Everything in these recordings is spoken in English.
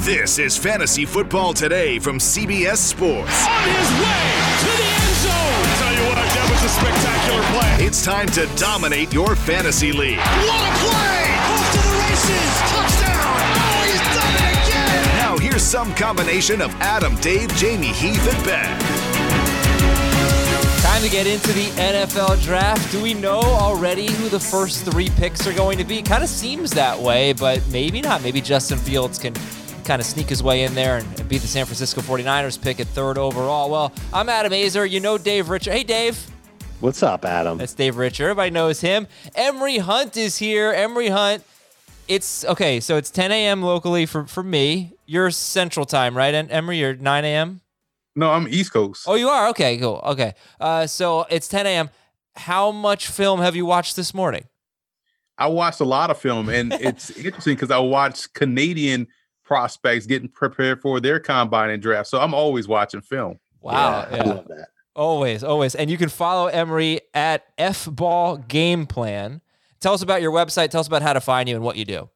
This is Fantasy Football Today from CBS Sports. On his way to the end zone. I tell you what, that was a spectacular play. It's time to dominate your fantasy league. What a play! Off to the races. Touchdown. Oh, he's done it again. Now here's some combination of Adam, Dave, Jamie, Heath, and Ben. Time to get into the NFL draft. Do we know already who the first three picks are going to be? Kind of seems that way, but maybe not. Maybe Justin Fields can kind of sneak his way in there and, and beat the San Francisco 49ers pick at third overall. Well, I'm Adam Aizer. You know Dave Richard. Hey, Dave. What's up, Adam? That's Dave Richard. Everybody knows him. Emory Hunt is here. Emory Hunt. It's okay. So it's 10 a.m. locally for, for me. You're Central Time, right? And Emory, you're 9 a.m. No, I'm East Coast. Oh, you are? Okay, cool. Okay. Uh, so it's 10 a.m. How much film have you watched this morning? I watched a lot of film, and it's interesting because I watched Canadian prospects getting prepared for their combine and draft. So I'm always watching film. Wow. Yeah, I love that. Always, always. And you can follow Emory at F Ball Game Plan. Tell us about your website. Tell us about how to find you and what you do.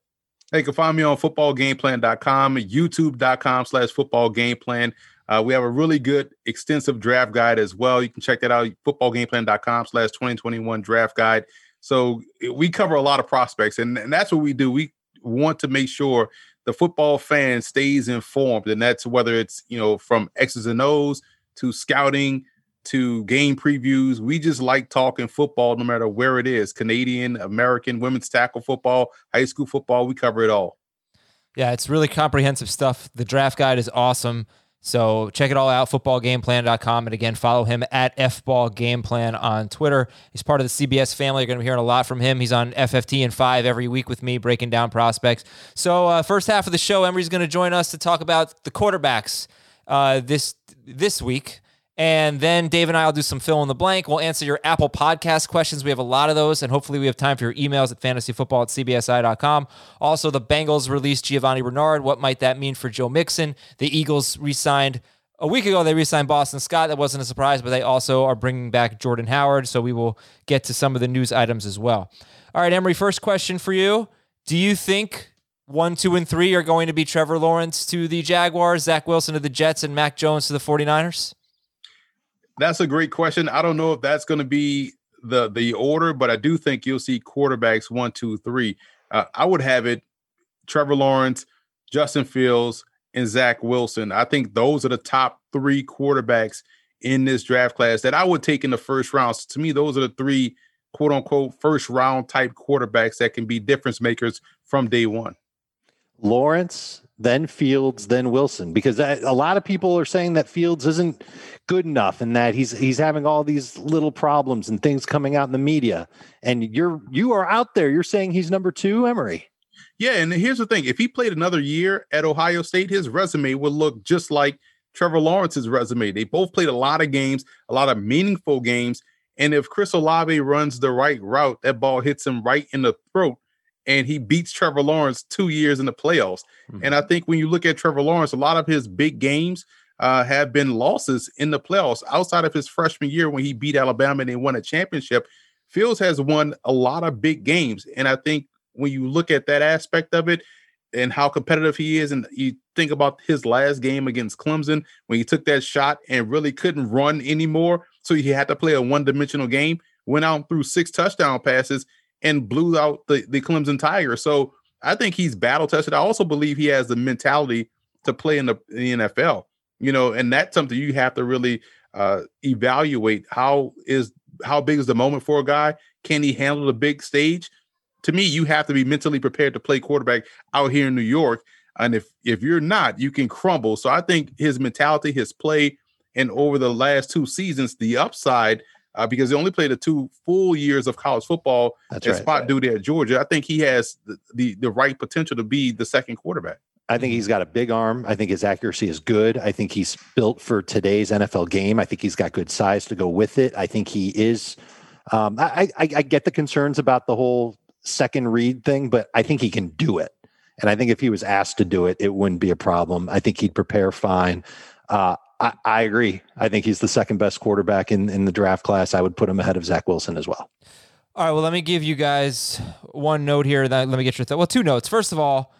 Hey, you can find me on footballgameplan.com, youtube.com slash footballgameplan. Uh, we have a really good extensive draft guide as well. You can check that out, footballgameplan.com slash 2021 draft guide. So we cover a lot of prospects, and, and that's what we do. We want to make sure the football fan stays informed, and that's whether it's you know from X's and O's to scouting to game previews. We just like talking football, no matter where it is Canadian, American, women's tackle football, high school football. We cover it all. Yeah, it's really comprehensive stuff. The draft guide is awesome. So check it all out, footballgameplan.com. And again, follow him at FBallGamePlan on Twitter. He's part of the CBS family. You're going to be hearing a lot from him. He's on FFT and 5 every week with me, breaking down prospects. So uh, first half of the show, Emory's going to join us to talk about the quarterbacks uh, this this week. And then Dave and I will do some fill in the blank. We'll answer your Apple Podcast questions. We have a lot of those, and hopefully we have time for your emails at fantasyfootball at cbsi.com. Also, the Bengals released Giovani Bernard. What might that mean for Joe Mixon? The Eagles re-signed a week ago. They re-signed Boston Scott. That wasn't a surprise, but they also are bringing back Jordan Howard. So we will get to some of the news items as well. All right, Emory. First question for you: Do you think one, two, and three are going to be Trevor Lawrence to the Jaguars, Zach Wilson to the Jets, and Mac Jones to the 49ers? That's a great question. I don't know if that's going to be the the order, but I do think you'll see quarterbacks one, two, three. Uh, I would have it Trevor Lawrence, Justin Fields, and Zach Wilson. I think those are the top three quarterbacks in this draft class that I would take in the first round. So to me, those are the three quote unquote first round type quarterbacks that can be difference makers from day one. Lawrence, then Fields, then Wilson, because a lot of people are saying that Fields isn't good enough and that he's he's having all these little problems and things coming out in the media. And you're you are out there. You're saying he's number two, Emory. Yeah, and here's the thing: if he played another year at Ohio State, his resume would look just like Trevor Lawrence's resume. They both played a lot of games, a lot of meaningful games. And if Chris Olave runs the right route, that ball hits him right in the throat and he beats Trevor Lawrence two years in the playoffs. Mm-hmm. And I think when you look at Trevor Lawrence, a lot of his big games uh, have been losses in the playoffs outside of his freshman year when he beat Alabama and they won a championship. Fields has won a lot of big games. And I think when you look at that aspect of it and how competitive he is, and you think about his last game against Clemson when he took that shot and really couldn't run anymore. So he had to play a one dimensional game, went out through six touchdown passes and blew out the, the Clemson Tiger. So I think he's battle tested. I also believe he has the mentality to play in the, in the NFL, you know, and that's something you have to really uh, evaluate. How is how big is the moment for a guy? Can he handle the big stage? To me, you have to be mentally prepared to play quarterback out here in New York. And if if you're not, you can crumble. So I think his mentality, his play, and over the last two seasons, the upside uh, because he only played the two full years of college football That's as right, spot right. duty at Georgia. I think he has the, the, the right potential to be the second quarterback. I think he's got a big arm. I think his accuracy is good. I think he's built for today's NFL game. I think he's got good size to go with it. I think he is. Um, I, I, I get the concerns about the whole second read thing, but I think he can do it. And I think if he was asked to do it, it wouldn't be a problem. I think he'd prepare fine. Uh, I, I agree. I think he's the second best quarterback in, in the draft class. I would put him ahead of Zach Wilson as well. All right. Well, let me give you guys one note here. That let me get your thought. Well, two notes. First of all,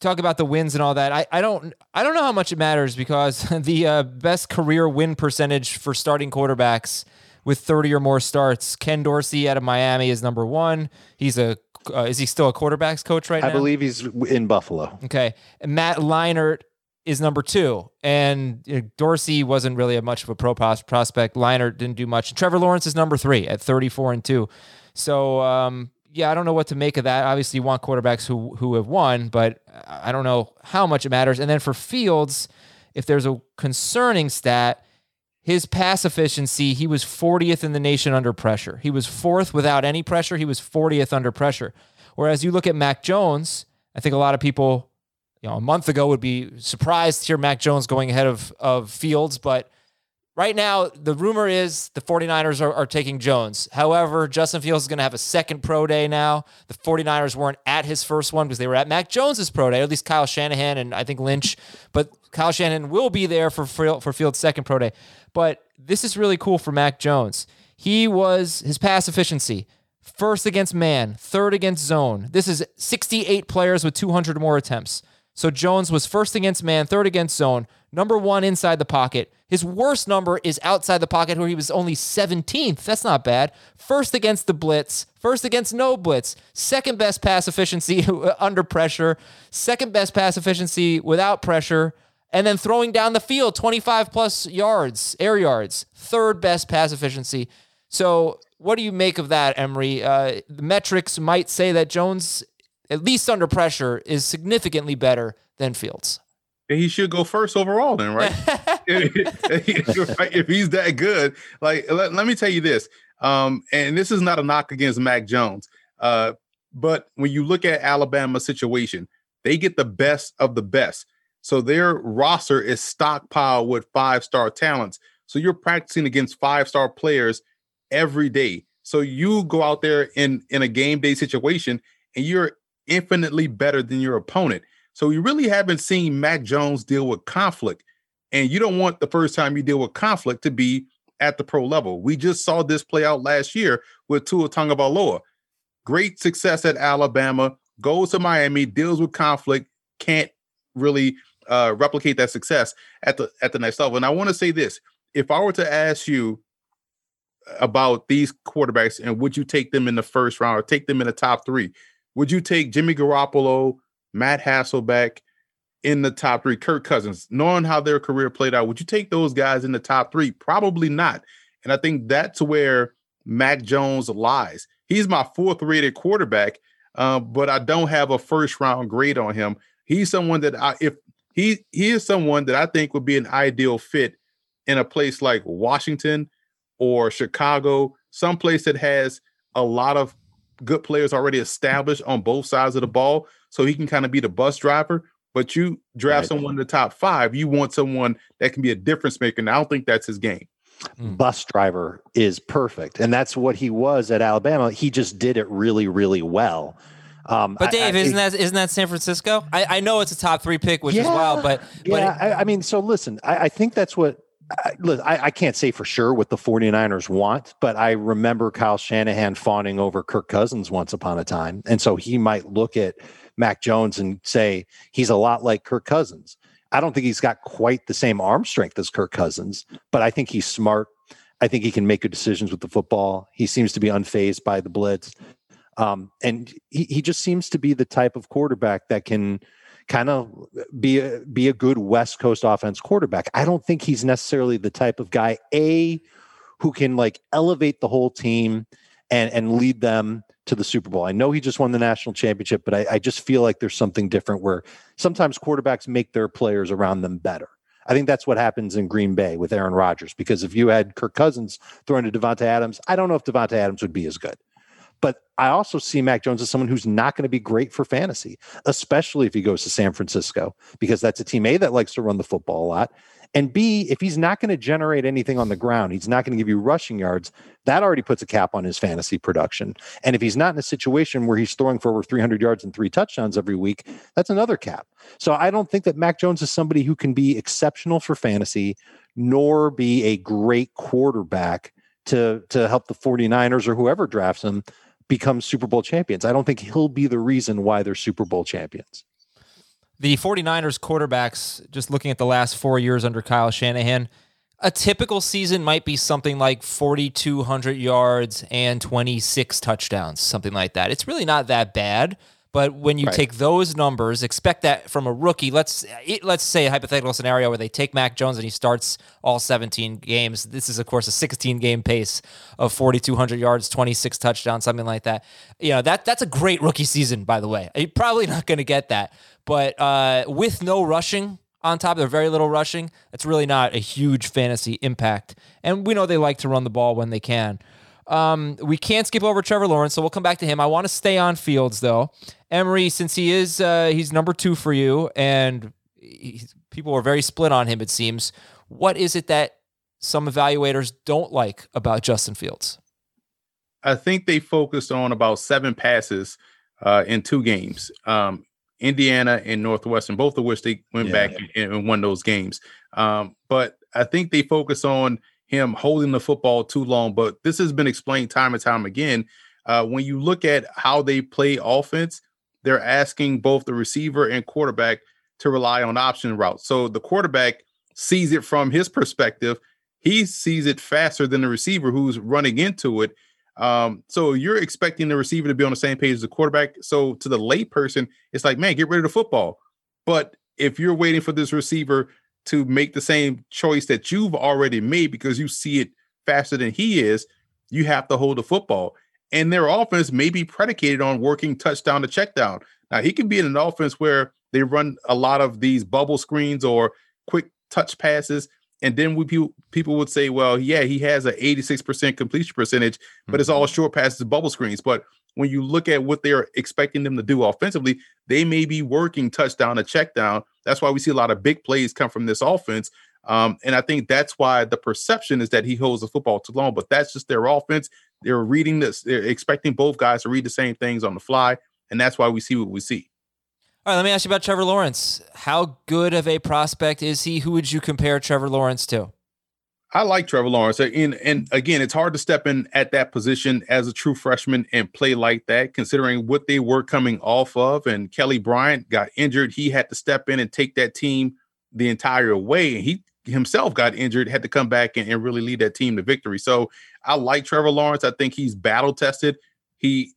talk about the wins and all that. I, I don't I don't know how much it matters because the uh, best career win percentage for starting quarterbacks with 30 or more starts, Ken Dorsey out of Miami is number one. He's a uh, is he still a quarterbacks coach right I now? I believe he's in Buffalo. Okay, Matt Leinart is number two, and you know, Dorsey wasn't really a much of a pro pros- prospect. Liner didn't do much. And Trevor Lawrence is number three at 34 and two. So um, yeah, I don't know what to make of that. Obviously, you want quarterbacks who who have won, but I don't know how much it matters. And then for Fields, if there's a concerning stat, his pass efficiency, he was 40th in the nation under pressure. He was fourth without any pressure. He was 40th under pressure. Whereas you look at Mac Jones, I think a lot of people, you know, a month ago would be surprised to hear Mac Jones going ahead of of Fields, but Right now, the rumor is the 49ers are, are taking Jones. However, Justin Fields is going to have a second pro day now. The 49ers weren't at his first one because they were at Mac Jones's pro day, at least Kyle Shanahan and I think Lynch. But Kyle Shanahan will be there for, for Fields' second pro day. But this is really cool for Mac Jones. He was his pass efficiency first against man, third against zone. This is 68 players with 200 more attempts. So Jones was first against man, third against zone, number one inside the pocket. His worst number is outside the pocket, where he was only 17th. That's not bad. First against the blitz, first against no blitz, second best pass efficiency under pressure, second best pass efficiency without pressure, and then throwing down the field 25 plus yards, air yards, third best pass efficiency. So, what do you make of that, Emory? Uh, the metrics might say that Jones, at least under pressure, is significantly better than Fields And he should go first overall then, right? if he's that good, like let, let, me tell you this, um, and this is not a knock against Mac Jones, uh, but when you look at Alabama's situation, they get the best of the best. So their roster is stockpiled with five star talents. So you're practicing against five star players every day. So you go out there in in a game day situation and you're infinitely better than your opponent. So you really haven't seen Mac Jones deal with conflict. And you don't want the first time you deal with conflict to be at the pro level. We just saw this play out last year with Tua Tagovailoa. Great success at Alabama, goes to Miami, deals with conflict, can't really uh, replicate that success at the at the next level. And I want to say this: if I were to ask you about these quarterbacks and would you take them in the first round or take them in the top three, would you take Jimmy Garoppolo, Matt Hasselbeck in the top three, Kirk Cousins, knowing how their career played out, would you take those guys in the top three? Probably not. And I think that's where Mac Jones lies. He's my fourth rated quarterback, uh, but I don't have a first round grade on him. He's someone that I, if he he is someone that I think would be an ideal fit in a place like Washington or Chicago, some place that has a lot of good players already established on both sides of the ball so he can kind of be the bus driver. But you draft right. someone in the top five, you want someone that can be a difference maker. And I don't think that's his game. Mm. Bus driver is perfect. And that's what he was at Alabama. He just did it really, really well. Um, but Dave, I, I, isn't that isn't that San Francisco? I, I, know it's a top three pick, which yeah, is wild, but, but yeah, it, I, mean, so listen, I, think that's what I, I, can't say for sure what the 49ers want, but I remember Kyle Shanahan fawning over Kirk Cousins once upon a time. And so he might look at Mac Jones and say he's a lot like Kirk Cousins. I don't think he's got quite the same arm strength as Kirk Cousins, but I think he's smart. I think he can make good decisions with the football. He seems to be unfazed by the blitz. Um, and he, he just seems to be the type of quarterback that can kind of be a, be a good West Coast offense quarterback. I don't think he's necessarily the type of guy a who can like elevate the whole team and and lead them to the Super Bowl. I know he just won the national championship, but I, I just feel like there's something different where sometimes quarterbacks make their players around them better. I think that's what happens in Green Bay with Aaron Rodgers because if you had Kirk Cousins throwing to Davante Adams, I don't know if Davante Adams would be as good. But I also see Mac Jones as someone who's not going to be great for fantasy, especially if he goes to San Francisco, because that's a team A that likes to run the football a lot. And B, if he's not going to generate anything on the ground, he's not going to give you rushing yards, that already puts a cap on his fantasy production. And if he's not in a situation where he's throwing for over 300 yards and three touchdowns every week, that's another cap. So I don't think that Mac Jones is somebody who can be exceptional for fantasy, nor be a great quarterback to, to help the 49ers or whoever drafts him become Super Bowl champions. I don't think he'll be the reason why they're Super Bowl champions. The 49ers quarterbacks, just looking at the last four years under Kyle Shanahan, a typical season might be something like 4,200 yards and 26 touchdowns, something like that. It's really not that bad. But when you right. take those numbers, expect that from a rookie. Let's let's say a hypothetical scenario where they take Mac Jones and he starts all 17 games. This is of course a 16 game pace of 4,200 yards, 26 touchdowns, something like that. You know that that's a great rookie season, by the way. You're probably not going to get that, but uh, with no rushing on top, of very little rushing. It's really not a huge fantasy impact, and we know they like to run the ball when they can. Um, we can't skip over Trevor Lawrence, so we'll come back to him. I want to stay on Fields though. Emory, since he is uh, he's number two for you, and people are very split on him. It seems. What is it that some evaluators don't like about Justin Fields? I think they focused on about seven passes uh, in two games. Um, Indiana and Northwestern, both of which they went yeah, back. And, and, won those games. Um, but I think they focus on him holding the football too long. But this has been explained time and time again. Uh, when you look at how they play offense, they're asking both the receiver and quarterback to rely on option routes. So the quarterback sees it from his perspective. He sees it faster than the receiver who's running into it. Um, so you're expecting the receiver to be on the same page as the quarterback. So to the layperson, it's like, man, get rid of the football. But if you're waiting for this receiver to make the same choice that you've already made because you see it faster than he is, you have to hold the football and their offense may be predicated on working touchdown to check down. Now, he can be in an offense where they run a lot of these bubble screens or quick touch passes. And then we people, people would say, well, yeah, he has an 86% completion percentage, but mm-hmm. it's all mm-hmm. short passes, bubble screens. But when you look at what they're expecting them to do offensively, they may be working touchdown to check down. That's why we see a lot of big plays come from this offense. Um, and I think that's why the perception is that he holds the football too long, but that's just their offense. They're reading this, they're expecting both guys to read the same things on the fly. And that's why we see what we see. All right, let me ask you about Trevor Lawrence. How good of a prospect is he? Who would you compare Trevor Lawrence to? I like Trevor Lawrence. And, and again, it's hard to step in at that position as a true freshman and play like that, considering what they were coming off of. And Kelly Bryant got injured. He had to step in and take that team the entire way. And he himself got injured, had to come back and, and really lead that team to victory. So I like Trevor Lawrence. I think he's battle tested. He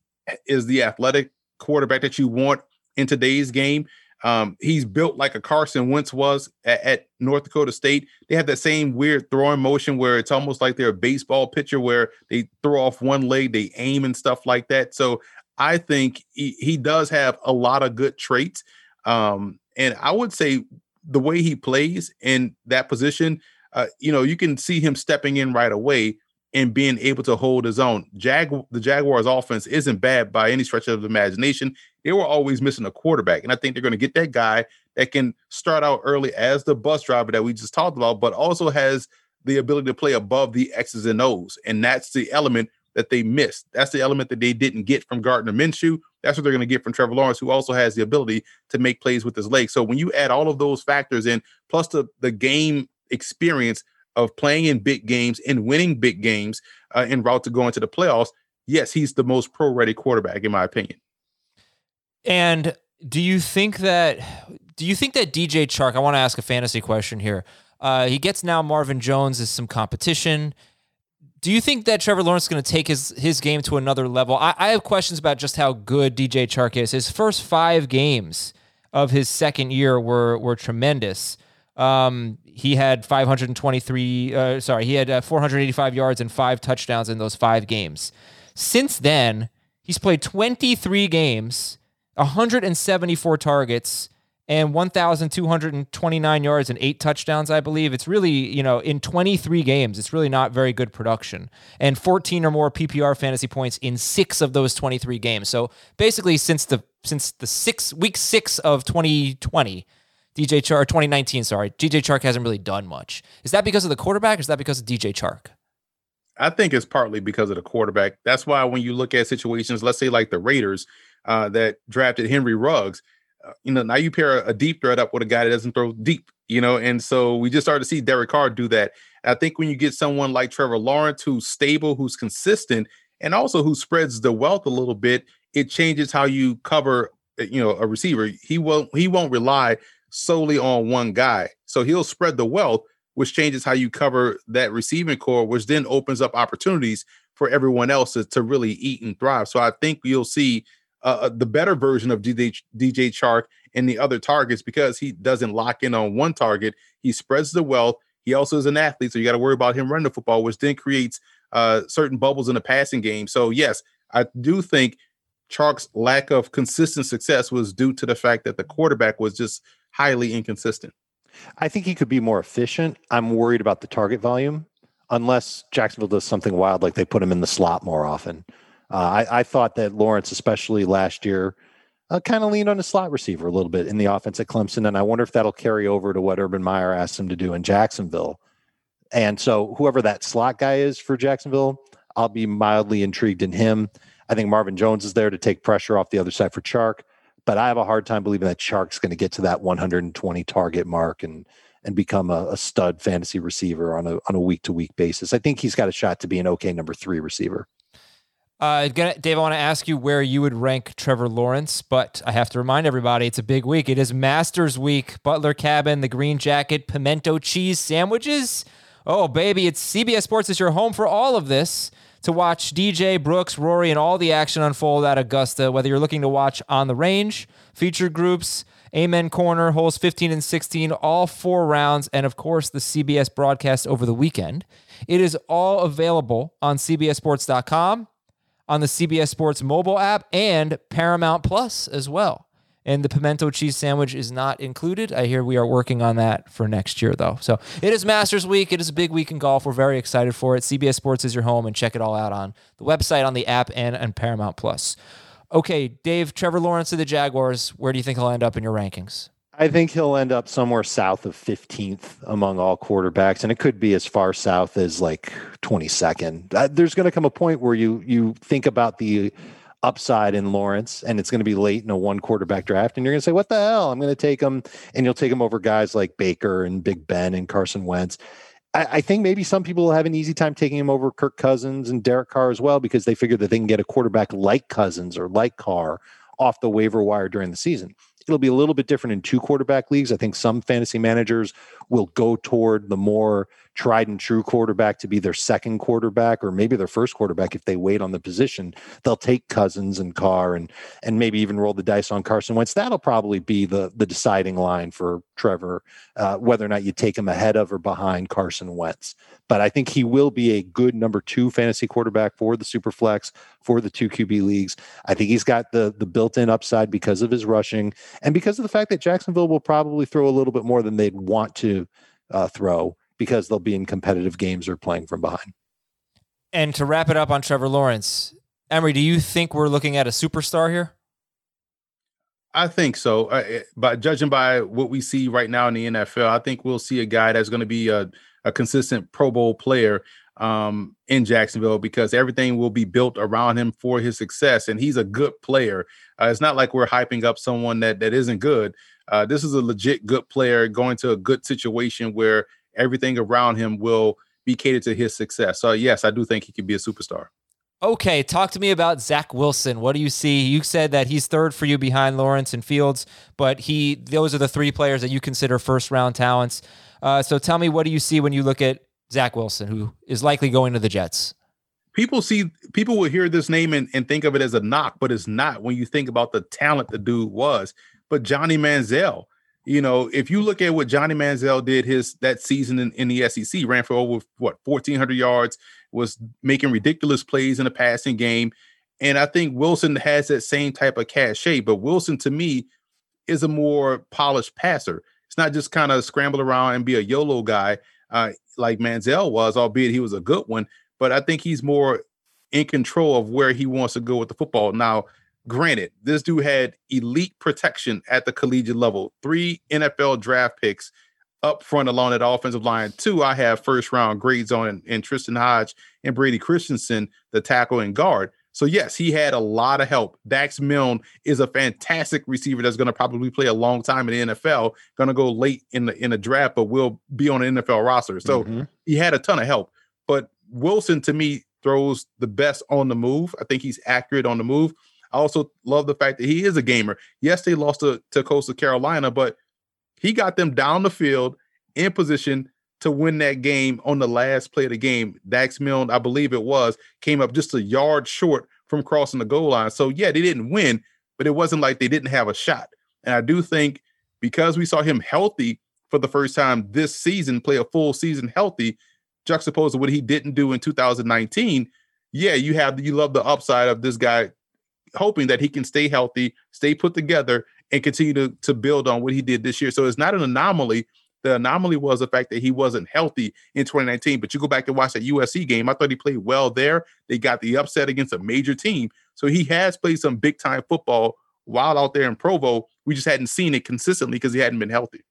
is the athletic quarterback that you want in today's game. Um, he's built like a Carson Wentz was at, at, North Dakota State. They have that same weird throwing motion where it's almost like they're a baseball pitcher where they throw off one leg, they aim and stuff like that. So I think he, he does have a lot of good traits. Um, and I would say the way he plays in that position, uh, you know, you can see him stepping in right away and being able to hold his own. Jag the Jaguars offense isn't bad by any stretch of the imagination. They were always missing a quarterback. And I think they're going to get that guy that can start out early as the bus driver that we just talked about, but also has the ability to play above the X's and O's. And that's the element that they missed. That's the element that they didn't get from Gardner Minshew. That's what they're going to get from Trevor Lawrence, who also has the ability to make plays with his legs. So when you add all of those factors in, plus the the game experience of playing in big games and winning big games uh, en route to going to the playoffs, yes, he's the most pro ready quarterback in my opinion. And do you think that do you think that DJ Chark? I want to ask a fantasy question here. Uh, he gets now Marvin Jones as some competition. Do you think that Trevor Lawrence is going to take his his game to another level? I, I, have questions about just how good DJ Chark is. His first five games of his second year were were tremendous. Um, he had 523. Uh, sorry, he had uh, 485 yards and five touchdowns in those five games. Since then, he's played 23 games, 174 targets, and 1,229 yards and eight touchdowns, I believe. It's really, you know, in 23 games, it's really not very good production. And 14 or more PPR fantasy points in six of those 23 games. So basically, since the since the six week six of 2020, DJ Chark 2019, sorry, DJ Chark hasn't really done much. Is that because of the quarterback, or is that because of DJ Chark? I think it's partly because of the quarterback. That's why when you look at situations, let's say like the Raiders uh, that drafted Henry Ruggs, you know, now you pair a, a, deep threat up with a guy that doesn't throw deep, you know, and so we just started to see Derek Carr do that. I think when you get someone like Trevor Lawrence who's stable, who's consistent, and also who spreads the wealth a little bit, it changes how you cover, uh, you know, a receiver. He won't he won't rely solely on one guy, so he'll spread the wealth which changes how you cover that receiving core, which then opens up opportunities for everyone else to, to really eat and thrive. So I think you'll see uh, uh the better version of DJ, DJ Chark and the other targets because he doesn't lock in on one target. He spreads the wealth. He also is an athlete, so you got to worry about him running the football, which then creates uh, certain bubbles in the passing game. So yes, I do think Chark's lack of consistent success was due to the fact that the quarterback was just highly inconsistent. I think he could be more efficient. I'm worried about the target volume, unless Jacksonville does something wild, like they put him in the slot more often. Uh, I, I, thought that Lawrence, especially last year, uh, kind of leaned on the slot receiver a little bit in the offense at Clemson, and I wonder if that'll carry over to what Urban Meyer asked him to do in Jacksonville. And so, whoever that slot guy is for Jacksonville, I'll be mildly intrigued in him. I think Marvin Jones is there to take pressure off the other side for Chark but I have a hard time believing that Chark's going to get to that 120 target mark and and become a, a stud fantasy receiver on a on a week to week basis. I think he's got a shot to be an okay number three receiver. Uh, Dave, I want to ask you where you would rank Trevor Lawrence, but I have to remind everybody it's a big week. It is Masters Week. Butler Cabin, the Green Jacket, pimento cheese sandwiches. Oh, baby, it's CBS Sports is your home for all of this to watch DJ, Brooks, Rory, and all the action unfold at Augusta, whether you're looking to watch on the range, featured groups, Amen Corner, holes 15 and 16, all four rounds, and of course the CBS broadcast over the weekend. It is all available on CBSSports.com, on the CBS Sports mobile app, and Paramount Plus as well and the pimento cheese sandwich is not included. I hear we are working on that for next year, though. So it is Masters Week. It is a big week in golf. We're very excited for it. CBS Sports is your home, and check it all out on the website, on the app, and on Paramount Plus. Okay, Dave, Trevor Lawrence of the Jaguars. Where do you think he'll end up in your rankings? I think he'll end up somewhere south of 15th among all quarterbacks, and it could be as far south as like 22nd. Uh, there's going to come a point where you you think about the upside in Lawrence, and it's going to be late in a one quarterback draft, and you're going to say, "What the hell?" I'm going to take him, and you'll take him over guys like Baker and Big Ben and Carson Wentz. I, I think maybe some people will have an easy time taking him over Kirk Cousins and Derek Carr as well because they figure that they can get a quarterback like Cousins or like Carr off the waiver wire during the season. It'll be a little bit different in two quarterback leagues. I think some fantasy managers will go toward the more tried and true quarterback to be their second quarterback or maybe their first quarterback if they wait on the position. They'll take Cousins and Carr and and maybe even roll the dice on Carson Wentz. That'll probably be the the deciding line for Trevor, uh, whether or not you take him ahead of or behind Carson Wentz. But I think he will be a good number two fantasy quarterback for the Superflex for the two QB leagues. I think he's got the the built-in upside because of his rushing and because of the fact that Jacksonville will probably throw a little bit more than they'd want to uh, throw because they'll be in competitive games or playing from behind. And to wrap it up on Trevor Lawrence, Emory, do you think we're looking at a superstar here? I think so. Uh, but judging by what we see right now in the NFL, I think we'll see a guy that's going to be a, a consistent Pro Bowl player um, in Jacksonville because everything will be built around him for his success, and he's a good player. Uh, it's not like we're hyping up someone that that isn't good. Uh, this is a legit good player going to a good situation where everything around him will be catered to his success. So yes, I do think he could be a superstar. Okay, talk to me about Zach Wilson. What do you see? You said that he's third for you behind Lawrence and Fields, but he those are the three players that you consider first round talents. Uh, so tell me, what do you see when you look at Zach Wilson, who is likely going to the Jets? People see people will hear this name and, and think of it as a knock, but it's not when you think about the talent the dude was. But Johnny Manziel, you know, if you look at what Johnny Manziel did his that season in, in the SEC, ran for over what 1400 yards, was making ridiculous plays in the passing game. And I think Wilson has that same type of cachet. But Wilson, to me, is a more polished passer. It's not just kind of scramble around and be a YOLO guy uh, like Manziel was, albeit he was a good one. But I think he's more in control of where he wants to go with the football. Now, granted, this dude had elite protection at the collegiate level, three NFL draft picks up front along that offensive line. Two, I have first round grades on in, in Tristen Hoge and Brady Christensen, the tackle and guard. So yes, he had a lot of help. Dax Milne is a fantastic receiver that's going to probably play a long time in the NFL. Going to go late in the in the draft, but will be on an NFL roster. So mm-hmm. he had a ton of help. But Wilson to me throws the best on the move. I think he's accurate on the move. I also love the fact that he is a gamer. Yes, they lost to, to Coastal Carolina, but he got them down the field in position to win that game on the last play of the game. Dax Milne, I believe it was, came up just a yard short from crossing the goal line. So yeah, they didn't win, but it wasn't like they didn't have a shot. And I do think because we saw him healthy for the first time this season, play a full season healthy, juxtaposed to what he didn't do in 2019. Yeah, you have you love the upside of this guy hoping that he can stay healthy, stay put together, and continue to, to build on what he did this year. So it's not an anomaly the anomaly was the fact that he wasn't healthy in 2019. But you go back and watch that USC game, I thought he played well there. They got the upset against a major team. So he has played some big time football while out there in Provo. We just hadn't seen it consistently because he hadn't been healthy.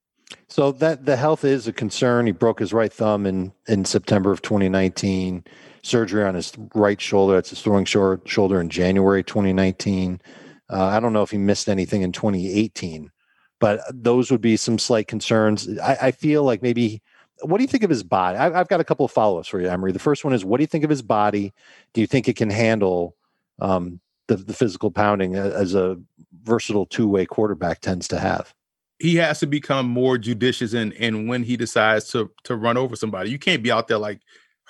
So that the health is a concern. He broke his right thumb in in September of 2019. Surgery on his right shoulder. That's his throwing shoulder in January 2019. Uh, I don't know if he missed anything in 2018 but those would be some slight concerns. I, I feel like maybe. What do you think of his body? I, have got a couple of follow-ups for you, Emory. The first one is, what do you think of his body? Do you think it can handle um, the, the physical pounding as a versatile two-way quarterback tends to have? he has to become more judicious in in when he decides to to run over somebody. You can't be out there like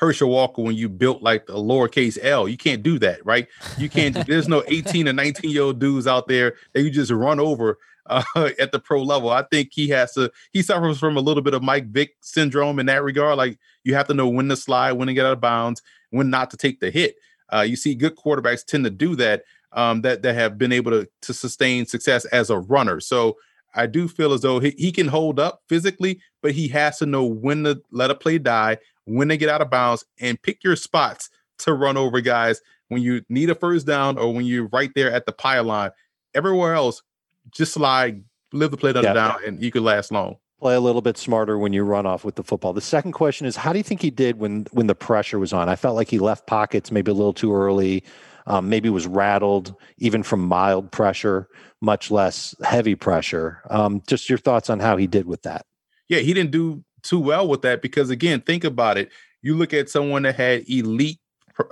Herschel Walker when you built like a lowercase L. You can't do that, right? You can't. there's no 18 or 19 year old dudes out there that you just run over uh, at the pro level. I think he has to. He suffers from a little bit of Mike Vick syndrome in that regard. Like you have to know when to slide, when to get out of bounds, when not to take the hit. Uh, you see, good quarterbacks tend to do that. Um, that that have been able to to sustain success as a runner. So I do feel as though he, he can hold up physically, but he has to know when to let a play die, when they get out of bounds, and pick your spots to run over guys when you need a first down or when you're right there at the pylon. Everywhere else, just slide, live the play yeah. down, and you could last long. Play a little bit smarter when you run off with the football. The second question is, how do you think he did when when the pressure was on? I felt like he left pockets maybe a little too early. Um, maybe was rattled even from mild pressure, much less heavy pressure. Um, just your thoughts on how he did with that? Yeah, he didn't do too well with that because again, think about it. You look at someone that had elite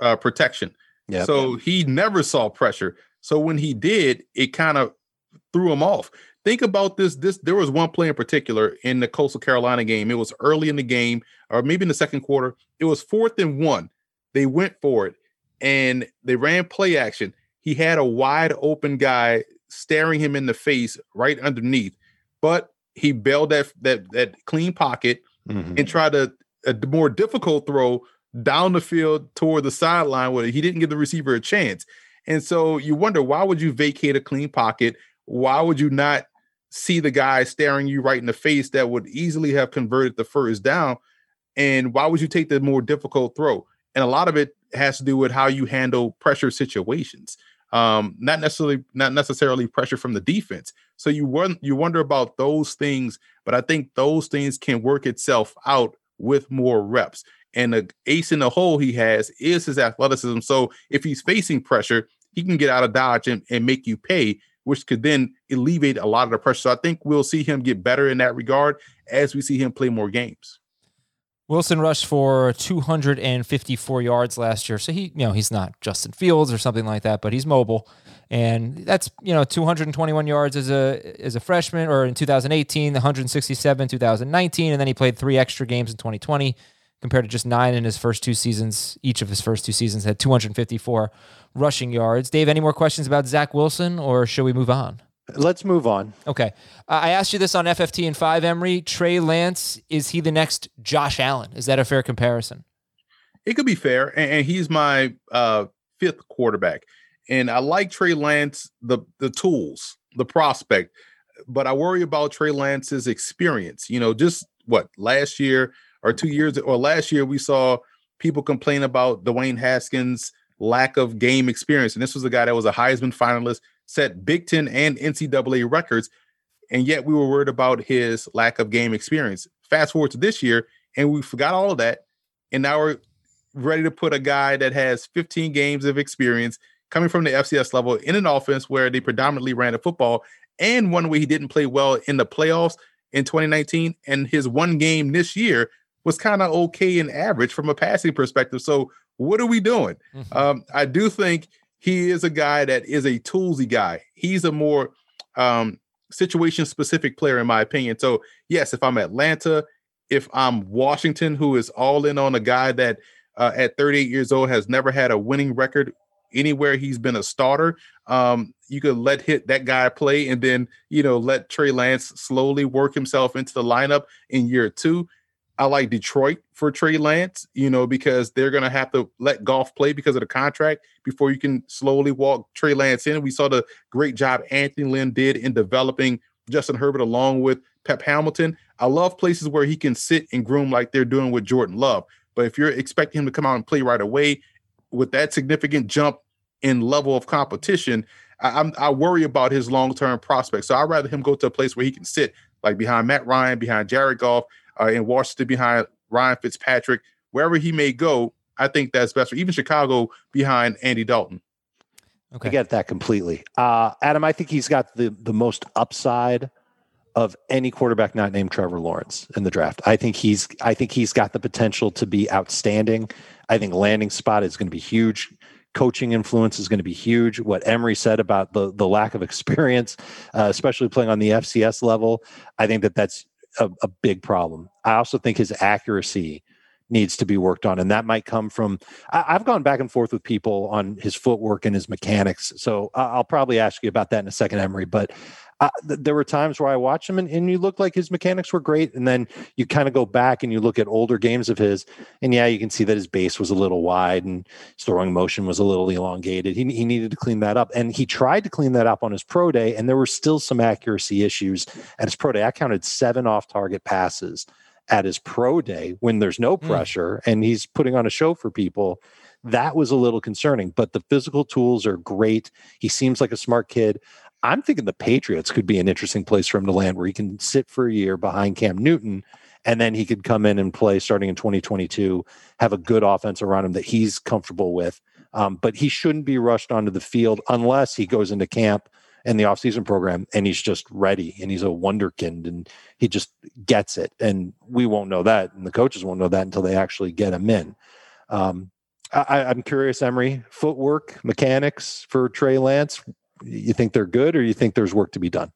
uh, protection. Yeah. So he never saw pressure. So when he did, it kind of threw him off. Think about this. This there was one play in particular in the Coastal Carolina game. It was early in the game, or maybe in the second quarter. It was fourth and one. They went for it and they ran play action. He had a wide open guy staring him in the face right underneath, but he bailed that that that clean pocket mm-hmm. and tried a, a more difficult throw down the field toward the sideline where he didn't give the receiver a chance. And so you wonder why would you vacate a clean pocket why would you not see the guy staring you right in the face that would easily have converted the first down? And why would you take the more difficult throw? And a lot of it has to do with how you handle pressure situations. Um, not necessarily not necessarily pressure from the defense. So you you wonder about those things, but I think those things can work itself out with more reps. And the ace in the hole he has is his athleticism. So if he's facing pressure, he can get out of dodge and, and make you pay which could then alleviate a lot of the pressure. So I think we'll see him get better in that regard as we see him play more games. Wilson rushed for 254 yards last year. So he, you know, he's not Justin Fields or something like that, but he's mobile. And that's, you know, 221 yards as a as a freshman or in 2018, 167 2019 and then he played 3 extra games in 2020 compared to just 9 in his first two seasons. Each of his first two seasons had 254 rushing yards. Dave, any more questions about Zach Wilson, or should we move on? Let's move on. Okay. Uh, I asked you this on FFT and 5, Emory. Trey Lance, is he the next Josh Allen? Is that a fair comparison? It could be fair. And, and he's my uh, fifth quarterback. And I like Trey Lance, the, the tools, the prospect. but I worry about Trey Lance's experience. You know, just what last year or two years or last year we saw people complain about Dwayne Haskins' lack of game experience, and this was a guy that was a Heisman finalist, set Big Ten and NCAA records, and yet we were worried about his lack of game experience. Fast forward to this year, and we forgot all of that, and now we're ready to put a guy that has 15 games of experience coming from the FCS level in an offense where they predominantly ran the football and one way he didn't play well in the playoffs in 2019 and his one game this year was kind of okay and average from a passing perspective so what are we doing mm-hmm. um, i do think he is a guy that is a toolsy guy he's a more um, situation specific player in my opinion so yes if i'm atlanta if i'm washington who is all in on a guy that uh, at 38 years old has never had a winning record anywhere he's been a starter. Um, you could let hit that guy play and then you know let Trey Lance slowly work himself into the lineup in year two. I like Detroit for Trey Lance, you know, because they're gonna have to let Goff play because of the contract before you can slowly walk Trey Lance in. We saw the great job Anthony Lynn did in developing Justin Herbert along with Pep Hamilton. I love places where he can sit and groom like they're doing with Jordan Love. But if you're expecting him to come out and play right away with that significant jump in level of competition, I, I worry about his long term prospects. So I'd rather him go to a place where he can sit, like behind Matt Ryan, behind Jared Goff, uh, in Washington, behind Ryan Fitzpatrick, wherever he may go. I think that's best for even Chicago behind Andy Dalton. Okay. I get that completely. Uh, Adam, I think he's got the the most upside of any quarterback not named Trevor Lawrence in the draft. I think he's I think he's got the potential to be outstanding. I think landing spot is going to be huge. Coaching influence is going to be huge. What Emory said about the the lack of experience, uh, especially playing on the FCS level, I think that that's a, a big problem. I also think his accuracy needs to be worked on. And that might come from, I, have gone back and forth with people on his footwork and his mechanics. So I'll probably ask you about that in a second, Emory. But uh, th- there were times where I watched him and, and you look like his mechanics were great. And then you kind of go back and you look at older games of his, and yeah, you can see that his base was a little wide and his throwing motion was a little elongated. He, he needed to clean that up. And he tried to clean that up on his pro day, and there were still some accuracy issues at his pro day. I counted seven off target passes at his pro day when there's no hmm. pressure mm. and he's putting on a show for people that was a little concerning but the physical tools are great he seems like a smart kid I'm thinking the Patriots could be an interesting place for him to land where he can sit for a year behind Cam Newton and then he could come in and play starting in 2022, have a good offense around him that he's comfortable with. Um, but he shouldn't be rushed onto the field unless he goes into camp and the offseason program and he's just ready and he's a wonderkind and he just gets it. And we won't know that. And the coaches won't know that until they actually get him in. Um, I, I'm curious, Emory, footwork, mechanics for Trey Lance you think they're good or you think there's work to be done?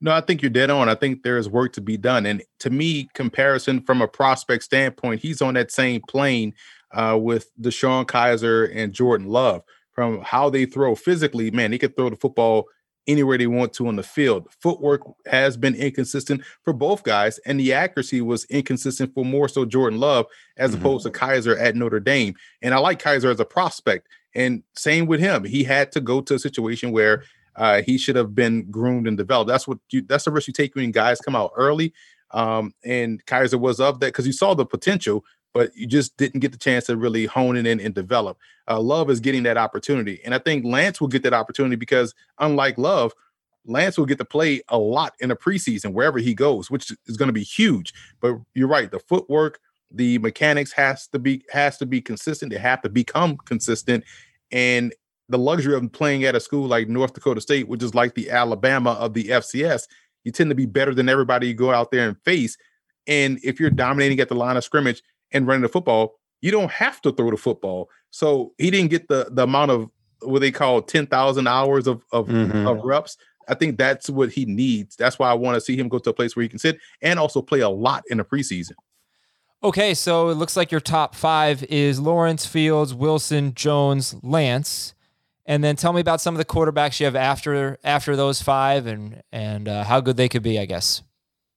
No, I think you're dead on. I think there's work to be done. And to me, comparison from a prospect standpoint, he's on that same plane uh, with DeShone Kizer and Jordan Love. From how they throw physically, man, they could throw the football anywhere they want to on the field. Footwork has been inconsistent for both guys, and the accuracy was inconsistent for more so Jordan Love as mm-hmm. opposed to Kizer at Notre Dame. And I like Kizer as a prospect. And same with him. He had to go to a situation where uh, he should have been groomed and developed. That's what you that's the risk you take when guys come out early. Um, and Kizer was of that because you saw the potential, but you just didn't get the chance to really hone it in and develop. Uh, Love is getting that opportunity. And I think Lance will get that opportunity because unlike Love, Lance will get to play a lot in the preseason wherever he goes, which is going to be huge. But you're right, the footwork, the mechanics has to be has to be consistent. They have to become consistent, and the luxury of playing at a school like North Dakota State, which is like the Alabama of the FCS, you tend to be better than everybody you go out there and face. And if you're dominating at the line of scrimmage and running the football, you don't have to throw the football. So he didn't get the the amount of what they call ten thousand hours of of, mm-hmm. of reps. I think that's what he needs. That's why I want to see him go to a place where he can sit and also play a lot in the preseason. Okay, so it looks like your top five is Lawrence, Fields, Wilson, Jones, Lance, and then tell me about some of the quarterbacks you have after after those five, and and uh, how good they could be. I guess.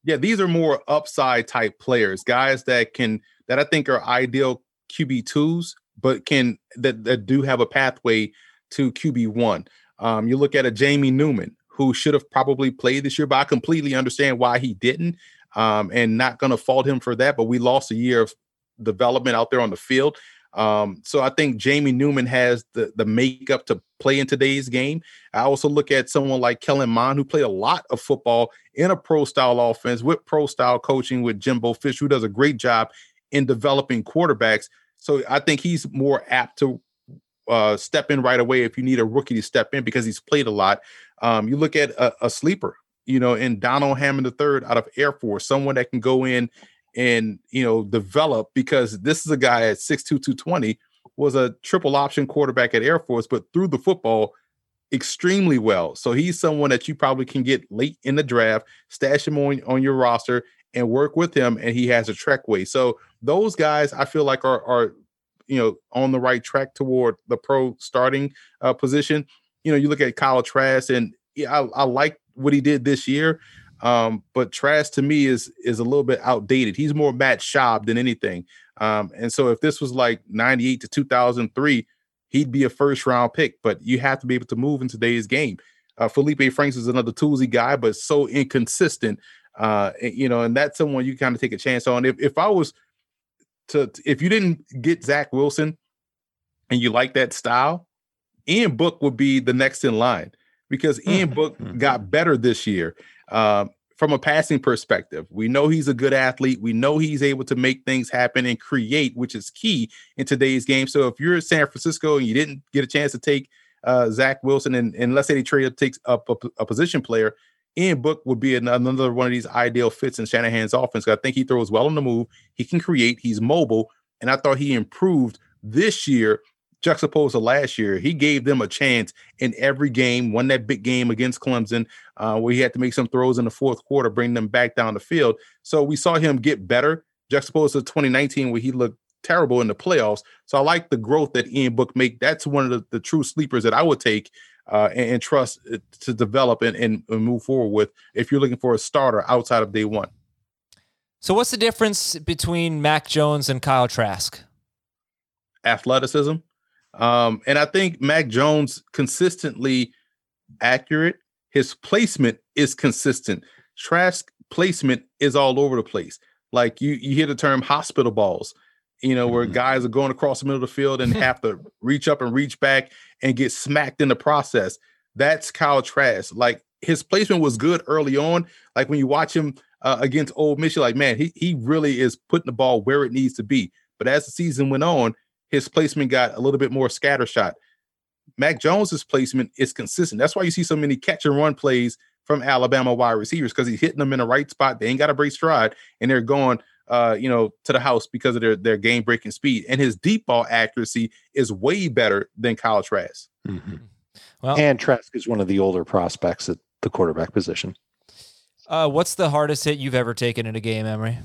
Yeah, these are more upside type players, guys that can that I think are ideal QB twos, but can that that do have a pathway to QB one. Um, you look at a Jamie Newman, who should have probably played this year, but I completely understand why he didn't. Um, and not going to fault him for that. But we lost a year of development out there on the field. Um, so I think Jamie Newman has the the makeup to play in today's game. I also look at someone like Kellen Mond, who played a lot of football in a pro style offense with pro style coaching with Jimbo Fisher, who does a great job in developing quarterbacks. So I think he's more apt to uh, step in right away if you need a rookie to step in because he's played a lot. Um, you look at a, a sleeper, you know, in Donald Hammond III out of Air Force, someone that can go in and you know develop because this is a guy at 6'2 220 was a triple option quarterback at Air Force but threw the football extremely well. So he's someone that you probably can get late in the draft stash him on, on your roster and work with him and he has a track way. So those guys I feel like are are you know on the right track toward the pro starting uh, position. You know you look at Kyle Trask and I, I like what he did this year um, but Trask to me is is a little bit outdated. He's more Matt Schaub than anything. Um, and so if this was like 98 to 2003, he'd be a first round pick, but you have to be able to move in today's game. Uh, Felipe Franks is another toolsy guy, but so inconsistent. Uh, you know, and that's someone you kind of take a chance on. If if I was to if you didn't get Zach Wilson and you like that style, Ian Book would be the next in line because Ian Book got better this year. Um, from a passing perspective, we know he's a good athlete. We know he's able to make things happen and create, which is key in today's game. So if you're in San Francisco and you didn't get a chance to take uh, Zach Wilson, and, and let's say they trade up takes up a, a, position player, Ian Book would be another one of these ideal fits in Shanahan's offense. I think he throws well on the move. He can create. He's mobile, and I thought he improved this year juxtaposed to last year, he gave them a chance in every game. Won that big game against Clemson, uh, where he had to make some throws in the fourth quarter, bring them back down the field. So we saw him get better, juxtaposed to 2019, where he looked terrible in the playoffs. So I like the growth that Ian Book make. That's one of the, the true sleepers that I would take uh, and, and, trust uh, to develop and, and, and move forward with if you're looking for a starter outside of day one. So what's the difference between Mac Jones and Kyle Trask? Athleticism. Um, and I think Mac Jones consistently accurate. His placement is consistent. Trask placement is all over the place. Like you, you hear the term hospital balls, you know, where mm-hmm. guys are going across the middle of the field and have to reach up and reach back and get smacked in the process. That's Kyle Trask. Like his placement was good early on. Like when you watch him uh, against Ole Miss, you're like, man, he he really is putting the ball where it needs to be. But as the season went on, his placement got a little bit more scatter shot. Mac Jones's placement is consistent. That's why you see so many catch and run plays from Alabama wide receivers because he's hitting them in the right spot. They ain't got a break stride, and they're going, uh, you know, to the house because of their their game breaking speed. And his deep ball accuracy is way better than Kyle Trask. Mm-hmm. Well, and Trask is one of the older prospects at the quarterback position. Uh, what's the hardest hit you've ever taken in a game, Emory?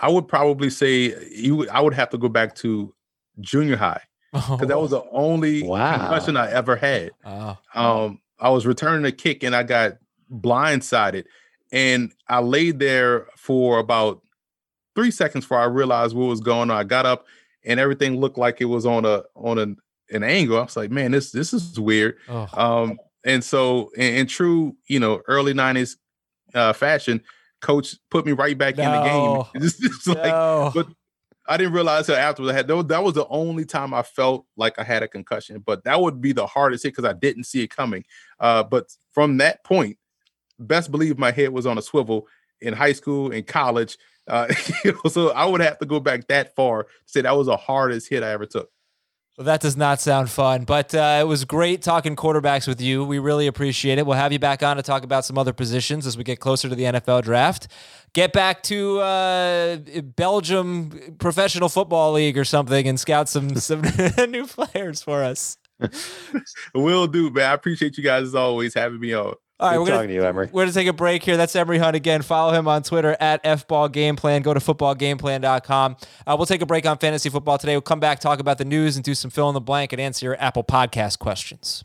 I would probably say you. I would have to go back to junior high because oh. that was the only wow. concussion I ever had. Oh. Um, I was returning a kick and I got blindsided, and I laid there for about three seconds before I realized what was going on. I got up and everything looked like it was on a on an, an angle. I was like, man, this this is weird. Oh. Um, and so in, in, true, you know, early '90s uh, fashion, coach put me right back no. in the game. It's, it's no. like, but I didn't realize that afterwards. I had that was the only time I felt like I had a concussion, but that would be the hardest hit because I didn't see it coming. Uh, but from that point, best believe my head was on a swivel in high school and college. Uh, so I would have to go back that far to say that was the hardest hit I ever took. Well, that does not sound fun, but uh, it was great talking quarterbacks with you. We really appreciate it. We'll have you back on to talk about some other positions as we get closer to the NFL draft. Get back to uh, Belgium Professional Football League or something and scout some some new players for us. Will do, man. I appreciate you guys as always having me on. All right, Good we're gonna, you, Emory. We're gonna take a break here. That's Emory Hunt again. Follow him on Twitter at fballgameplan. Go to footballgameplan.com. Uh, we'll take a break on fantasy football today. We'll come back, talk about the news, and do some fill in the blank and answer your Apple Podcast questions.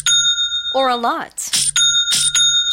or a lot?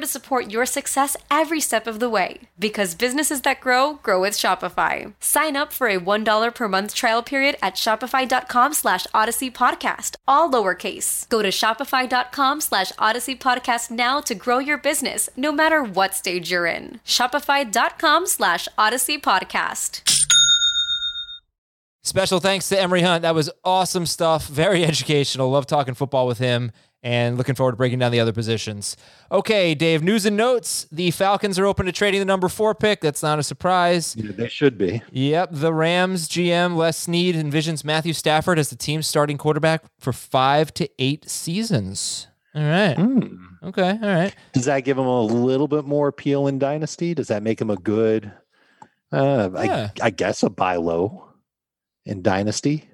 to support your success every step of the way. Because businesses that grow, grow with Shopify. Sign up for a $1 per month trial period at shopify.com slash odyssey podcast, all lowercase. Go to shopify.com slash odyssey podcast now to grow your business, no matter what stage you're in. Shopify.com slash odyssey podcast. Special thanks to Emory Hunt. That was awesome stuff. Very educational. Love talking football with him and looking forward to breaking down the other positions. Okay, Dave, news and notes. The Falcons are open to trading the number four pick. That's not a surprise. Yeah, they should be. Yep. The Rams GM, Les Snead, envisions Matthew Stafford as the team's starting quarterback for five to eight seasons. All right. Hmm. Okay. All right. Does that give him a little bit more appeal in Dynasty? Does that make him a good, uh, Yeah. I, I guess, a buy low in Dynasty?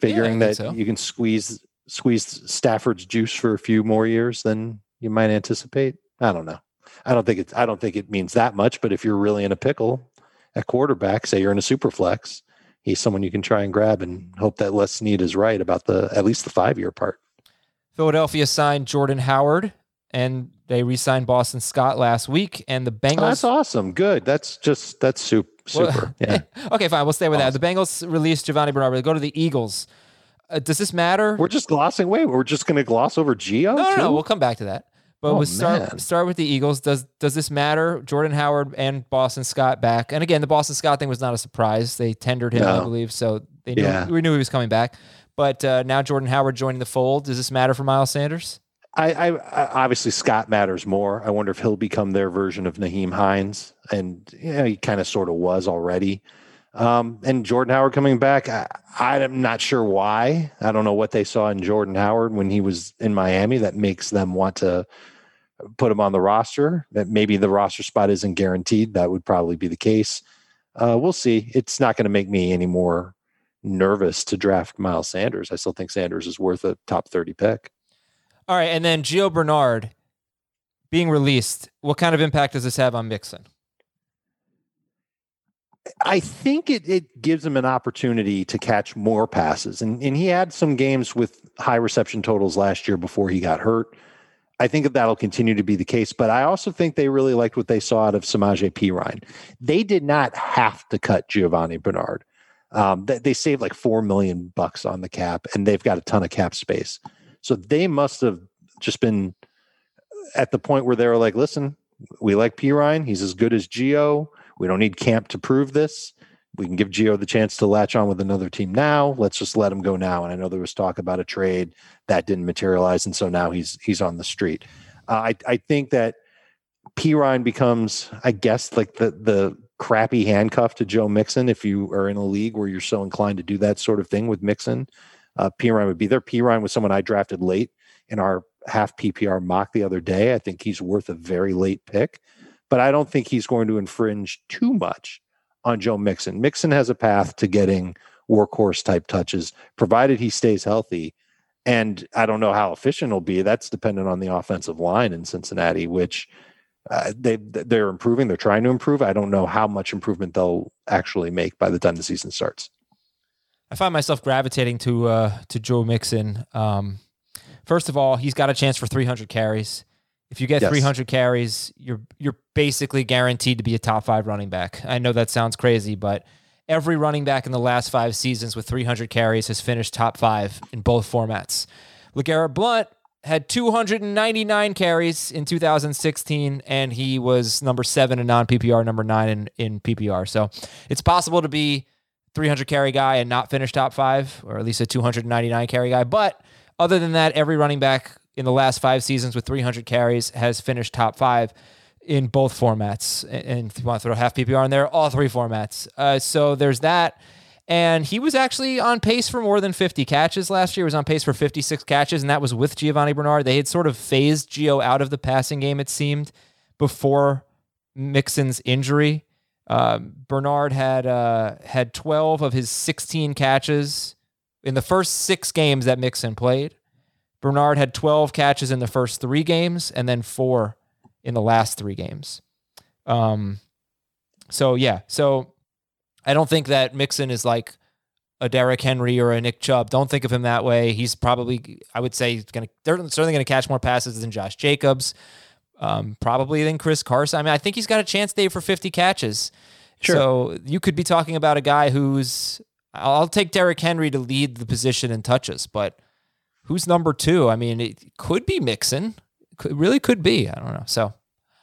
Figuring think that so. you can squeeze squeeze Stafford's juice for a few more years than you might anticipate. I don't know. I don't think it. I don't think it means that much. But if you're really in a pickle at quarterback, say you're in a super flex, he's someone you can try and grab and hope that Les Snead is right about the at least the five year part. Philadelphia signed Jordan Howard and they re signed Boston Scott last week. And the Bengals. Oh, that's awesome. Good. That's just that's super. Well- yeah. okay, fine. We'll stay with that. The Bengals released Giovani Bernard. They go to the Eagles. Uh, does this matter? We're just glossing. Wait, we're just going to gloss over Gio. no, no, no. We'll come back to that. But Oh, we'll start man. start with the Eagles. Does does this matter? Jordan Howard and Boston Scott back. And again, the Boston Scott thing was not a surprise. They tendered him, I believe, so they knew, Yeah. we knew he was coming back. But uh, now Jordan Howard joining the fold. Does this matter for Miles Sanders? I, I, I obviously Scott matters more. I wonder if he'll become their version of Nyheim Hines, and you know, he kind of sort of was already. Um, and Jordan Howard coming back, I, I'm not sure why. I don't know what they saw in Jordan Howard when he was in Miami that makes them want to put him on the roster. That maybe the roster spot isn't guaranteed. That would probably be the case. Uh, we'll see. It's not going to make me any more nervous to draft Miles Sanders. I still think Sanders is worth a top 30 pick. All right, and then Gio Bernard being released. What kind of impact does this have on Mixon? I think it, it gives him an opportunity to catch more passes. And, and he had some games with high reception totals last year before he got hurt. I think that that'll continue to be the case. But I also think they really liked what they saw out of Samaje Perine. They did not have to cut Giovani Bernard. Um, they, they saved like four million bucks on the cap, and they've got a ton of cap space. So they must have just been at the point where they were like, "Listen, we like Perine. He's as good as Gio. We don't need Camp to prove this. We can give Gio the chance to latch on with another team now. Let's just let him go now." And I know there was talk about a trade that didn't materialize, and so now he's he's on the street. Uh, I I think that Perine becomes, I guess, like the the crappy handcuff to Joe Mixon if you are in a league where you're so inclined to do that sort of thing with Mixon. Uh, Perine would be there. Perine was someone I drafted late in our half PPR mock the other day. I think he's worth a very late pick, but I don't think he's going to infringe too much on Joe Mixon. Mixon has a path to getting workhorse type touches, provided he stays healthy. And I don't know how efficient he'll be. That's dependent on the offensive line in Cincinnati, which uh, they they're improving. They're trying to improve. I don't know how much improvement they'll actually make by the time the season starts. I find myself gravitating to uh, to Joe Mixon. Um, first of all, he's got a chance for 300 carries. If you get Yes. 300 carries, you're you're basically guaranteed to be a top five running back. I know that sounds crazy, but every running back in the last five seasons with 300 carries has finished top five in both formats. LeGarrette Blunt had 299 carries in 2016, and he was number seven in non PPR, number nine in, in PPR. So it's possible to be 300 carry guy and not finish top five, or at least a 299 carry guy. But other than that, every running back in the last five seasons with 300 carries has finished top five in both formats. And if you want to throw half PPR in there, all three formats. Uh, so there's that. And he was actually on pace for more than 50 catches last year. He was on pace for 56 catches, and that was with Giovani Bernard. They had sort of phased Gio out of the passing game, it seemed, before Mixon's injury. Um, Bernard had uh, had 12 of his 16 catches in the first six games that Mixon played. Bernard had 12 catches in the first three games and then four in the last three games. Um, so yeah, so I don't think that Mixon is like a Derrick Henry or a Nick Chubb. Don't think of him that way. He's probably, I would say, he's gonna they're certainly going to catch more passes than Josh Jacobs, um, probably than Chris Carson. I mean, I think he's got a chance, Dave, for 50 catches. Sure. So you could be talking about a guy who's. I'll take Derrick Henry to lead the position in touches, but who's number two? I mean, it could be Mixon. Could, really could be. I don't know. So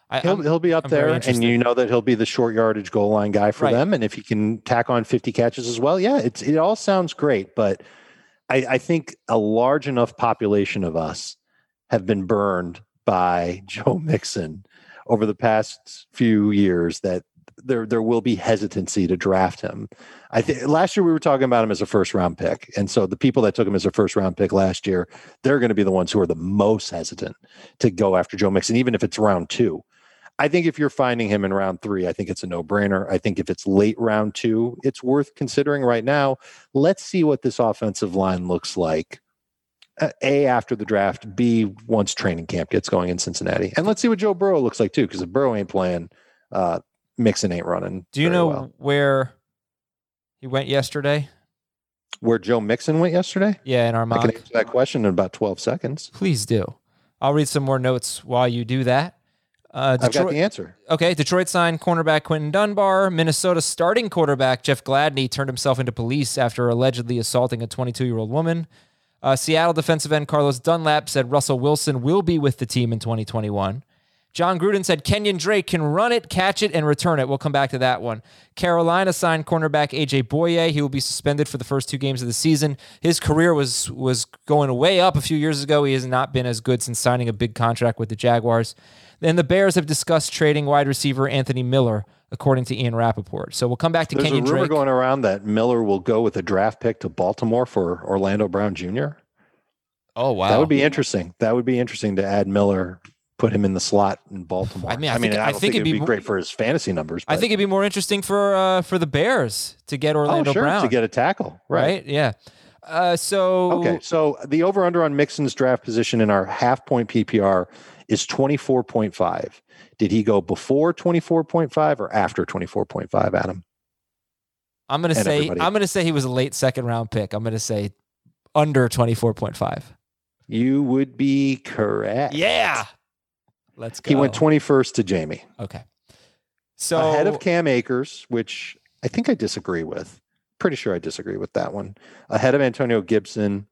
I, He'll, I'm- he'll be up I'm there, and you know that he'll be the short yardage goal line guy for Right. them. And if he can tack on 50 catches as well, yeah, it's it all sounds great. But I, I think a large enough population of us have been burned by Joe Mixon over the past few years that there there will be hesitancy to draft him. I think last year we were talking about him as a first round pick, and so the people that took him as a first round pick last year, they're going to be the ones who are the most hesitant to go after Joe Mixon, even if it's round two. I think if you're finding him in round three, I think it's a no brainer. I think if it's late round two, it's worth considering right now. Let's see what this offensive line looks like. uh, A, after the draft, B, once training camp gets going in Cincinnati. And let's see what Joe Burrow looks like too, because if Burrow ain't playing, uh, Mixon ain't running. Do you know well. where he went yesterday? where Joe Mixon went yesterday? Yeah, in our mind. I can answer that question in about 12 seconds. Please do. I'll read some more notes while you do that. Uh, I've got Detroit, the answer. okay, Detroit signed cornerback Quinton Dunbar. Minnesota starting quarterback Jeff Gladney turned himself into police after allegedly assaulting a 22 year old woman. Uh, Seattle defensive end Carlos Dunlap said Russell Wilson will be with the team in 2021. Jon Gruden said Kenyon Drake can run it, catch it, and return it. We'll come back to that one. Carolina signed cornerback AJ Bouye. He will be suspended for the first two games of the season. His career was was going way up a few years ago. He has not been as good since signing a big contract with the Jaguars. Then the Bears have discussed trading wide receiver Anthony Miller, according to Ian Rapoport. So we'll come back to There's Kenyon a rumor Drake. going around that Miller will go with a draft pick to Baltimore for Orlando Brown Jr. oh wow, That would be interesting. That would be interesting to add Miller, put him in the slot in Baltimore. I mean, I think- I I don't think think, it'd be be, great for his fantasy numbers. I think it'd be more interesting for uh, for the Bears to get Orlando oh, sure, Brown to get a tackle, right? right? Yeah. Uh, so Okay, so the over under on Mixon's draft position in our half point PPR is 24.5. Did he go before 24.5 or after 24.5, Adam? I'm gonna and say everybody. I'm gonna say he was a late second round pick. I'm gonna say under 24.5. You would be correct. Yeah. Let's go. He went 21st to Jamey. Okay. So ahead of Cam Akers, which I think I disagree with. Pretty sure I disagree with that one. Ahead of Antonio Gibson.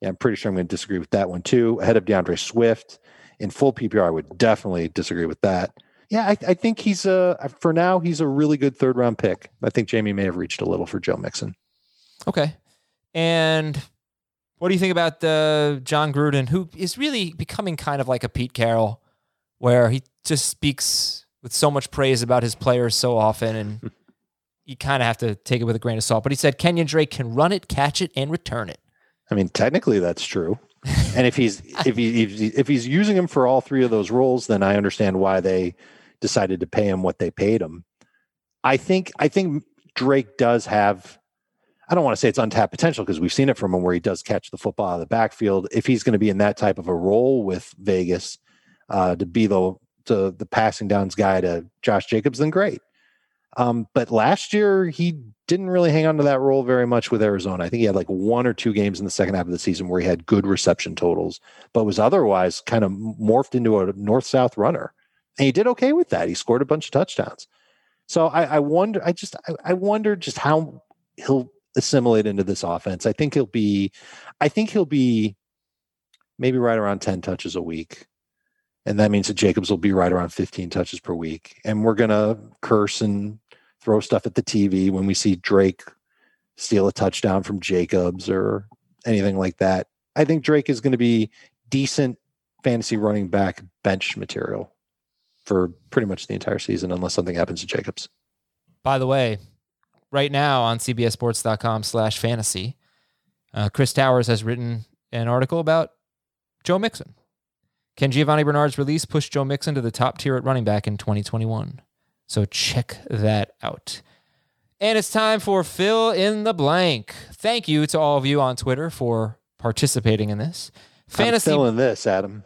Yeah, I'm pretty sure I'm going to disagree with that one too. Ahead of D'Andre Swift. In full PPR, I would definitely disagree with that. Yeah, I, I think he's a for now he's a really good third round pick. I think Jamey may have reached a little for Joe Mixon. okay. And What do you think about uh, Jon Gruden, who is really becoming kind of like a Pete Carroll, where he just speaks with so much praise about his players so often, and you kind of have to take it with a grain of salt. But he said Kenyon Drake can run it, catch it, and return it. I mean, technically that's true. and if he's if he if, he, if he's using him for all three of those roles, then I understand why they decided to pay him what they paid him. I think I think Drake does have I don't want to say it's untapped potential because we've seen it from him where he does catch the football out of the backfield. If he's going to be in that type of a role with Vegas uh, to be the to the passing downs guy to Josh Jacobs, then great. Um, but last year he didn't really hang on to that role very much with Arizona. I think he had like one or two games in the second half of the season where he had good reception totals, but was otherwise kind of morphed into a north south runner. And he did okay with that. He scored a bunch of touchdowns. So I, I wonder, I just, I, I wonder just how he'll assimilate into this offense. I think he'll be, I think he'll be maybe right around 10 touches a week. And that means that Jacobs will be right around 15 touches per week. And we're going to curse and throw stuff at the TV when we see Drake steal a touchdown from Jacobs or anything like that. I think Drake is going to be decent fantasy running back bench material for pretty much the entire season unless something happens to Jacobs. By the way, right now on cbssports.com slash fantasy, uh, Chris Towers has written an article about Joe Mixon. Can Giovani Bernard's release push Joe Mixon to the top tier at running back in 2021? So check that out. And it's time for fill in the blank. Thank you to all of you on Twitter for participating in this. Fantasy. I'm filling this, Adam.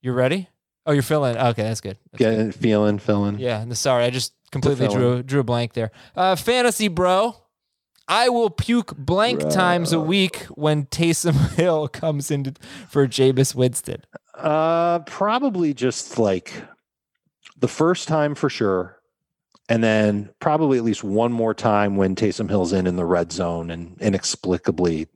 You ready? Oh, you're filling. Okay, that's good. That's Getting, good. feeling, filling. Yeah. Sorry, I just completely drew drew a blank there. Uh, fantasy, bro. I will puke blank bro. times a week when Taysom Hill comes in for Jameis Winston. Uh, probably just like the first time for sure and then probably at least one more time when Taysom Hill's in in the red zone and inexplicably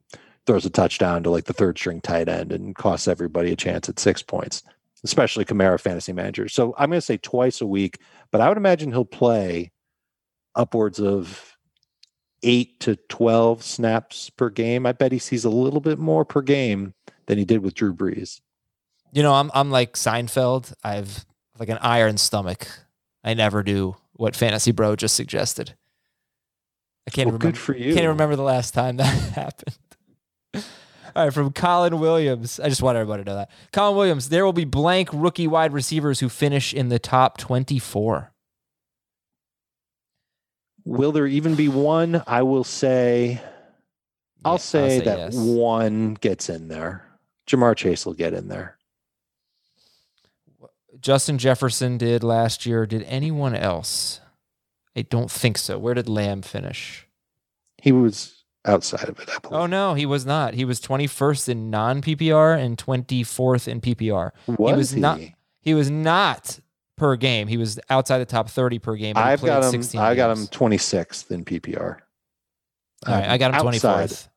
throws a touchdown to like the third string tight end and costs everybody a chance at six points, especially Kamara fantasy managers. So I'm going to say twice a week, but I would imagine he'll play upwards of eight to 12 snaps per game. I bet he sees a little bit more per game than he did with Drew Brees. You know, I'm, I'm like Seinfeld. I've like an iron stomach. I never do what Fantasy Bro just suggested. I can't well, remember. Good for you. Can't remember the last time that happened. All right, from Colin Williams. I just want everybody to know that. Colin Williams, there will be blank rookie wide receivers who finish in the top 24. Will there even be one? I will say, I'll, say, I'll say that yes. one gets in there. Ja'Marr Chase will get in there. Justin Jefferson did last year. Did anyone else? I don't think so. Where did Lamb finish? He was outside of it. Oh no, he was not. He was 21st in non PPR and 24th in PPR. Was he was he? not. He was not per game. He was outside the top 30 per game. I've got him. I got him 26th in PPR. All right, I got him 24th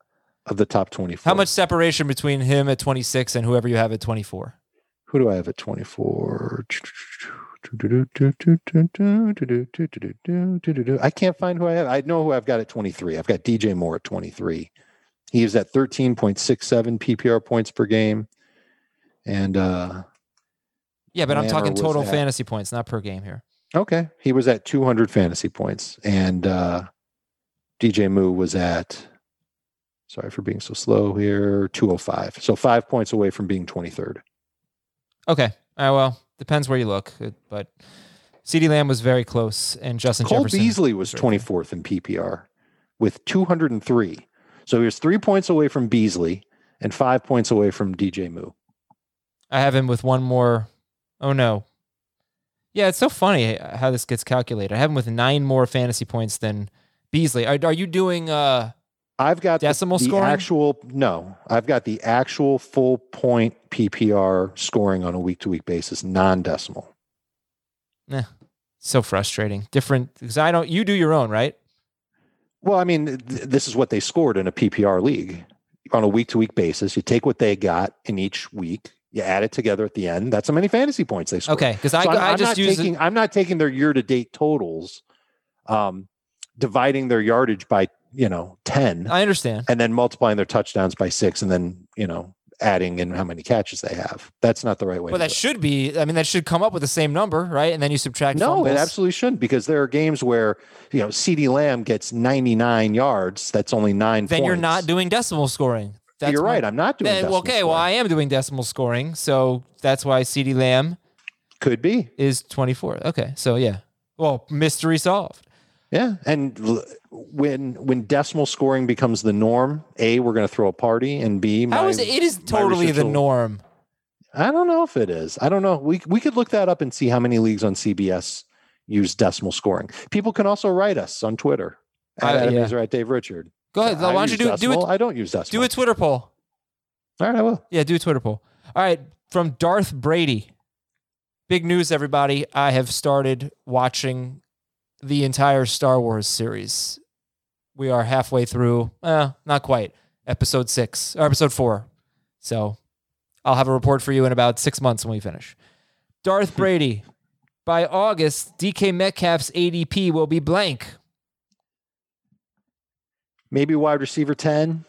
of the top 24. How much separation between him at 26 and whoever you have at 24? Who do I have at 24? I can't find who I have. I know who I've got at 23. I've got DJ Moore at 23. He is at 13.67 PPR points per game. And uh yeah, but I'm talking total at, fantasy points, not per game here. Okay. He was at 200 fantasy points. And uh DJ Moore was at sorry for being so slow here, 205. So five points away from being 23rd. Okay. Uh, well, depends where you look, uh, but CeeDee Lamb was very close, and Justin Cole Jefferson Beasley was twenty fourth in PPR with two hundred and three. So he was three points away from Beasley and five points away from DJ Moore. I have him with one more. Oh no. Yeah, it's so funny how this gets calculated. I have him with nine more fantasy points than Beasley. Are, are you doing uh I've got decimal the, the scoring. Actual no, I've got the actual full point PPR scoring on a week to week basis, non decimal. Yeah, so frustrating. Different because I don't. You do your own, right? Well, I mean, th- this is what they scored in a PPR league on a week to week basis. You take what they got in each week, you add it together at the end. That's how many fantasy points they scored. Okay, because I, so I, I just use taking. I'm not taking their year to date totals, um, dividing their yardage by you know, 10 I understand. and then multiplying their touchdowns by six and then, you know, adding in how many catches they have. That's not the right way Well, to that do it. should be. I mean, that should come up with the same number, right? And then you subtract. No, it absolutely shouldn't because there are games where, you know, CeeDee Lamb gets 99 yards. That's only nine Then you're not doing decimal scoring. That's You're my- right. I'm not doing decimal okay, well. I am doing decimal scoring, so that's why CeeDee Lamb Could be. is 24. Okay, so yeah. Well, mystery solved. Yeah, and l- when when decimal scoring becomes the norm, a we're going to throw a party, and b How my- is it? It is totally the will- norm. I don't know if it is. I don't know. We we could look that up and see how many leagues on CBS use decimal scoring. People can also write us on Twitter uh, at I- Adam yeah. At Dave Richard. Go ahead. I Why don't you do do it? I don't use decimal. Do a Twitter poll. All right, I will. Yeah, do a Twitter poll. All right, from Darth Brady. Big news, everybody. I have started watching the entire Star Wars series. We are halfway through, uh, not quite, episode six or episode four. So I'll have a report for you in about six months when we finish. Darth Brady. By August, DK Metcalf's ADP will be blank. Maybe wide receiver 10.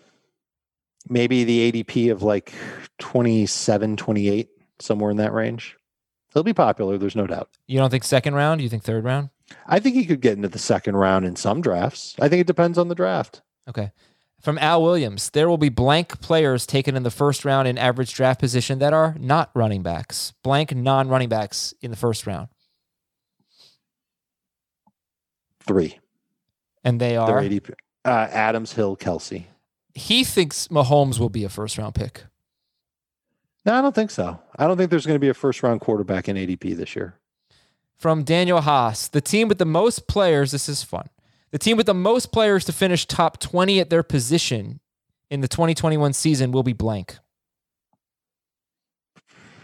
Maybe the ADP of like 27, 28, somewhere in that range. He'll be popular, there's no doubt. You don't think second round? You think third round? I think he could get into the second round in some drafts. I think it depends on the draft. Okay. From Al Williams, there will be blank players taken in the first round in average draft position that are not running backs. Blank non running backs in the first round. Three. And they are. ADP. Uh, Adams, Hill, Kelce. He thinks Mahomes will be a first round pick. No, I don't think so. I don't think there's going to be a first round quarterback in ADP this year. From Daniel Haas, the team with the most players, this is fun. The team with the most players to finish top 20 at their position in the 2021 season will be blank.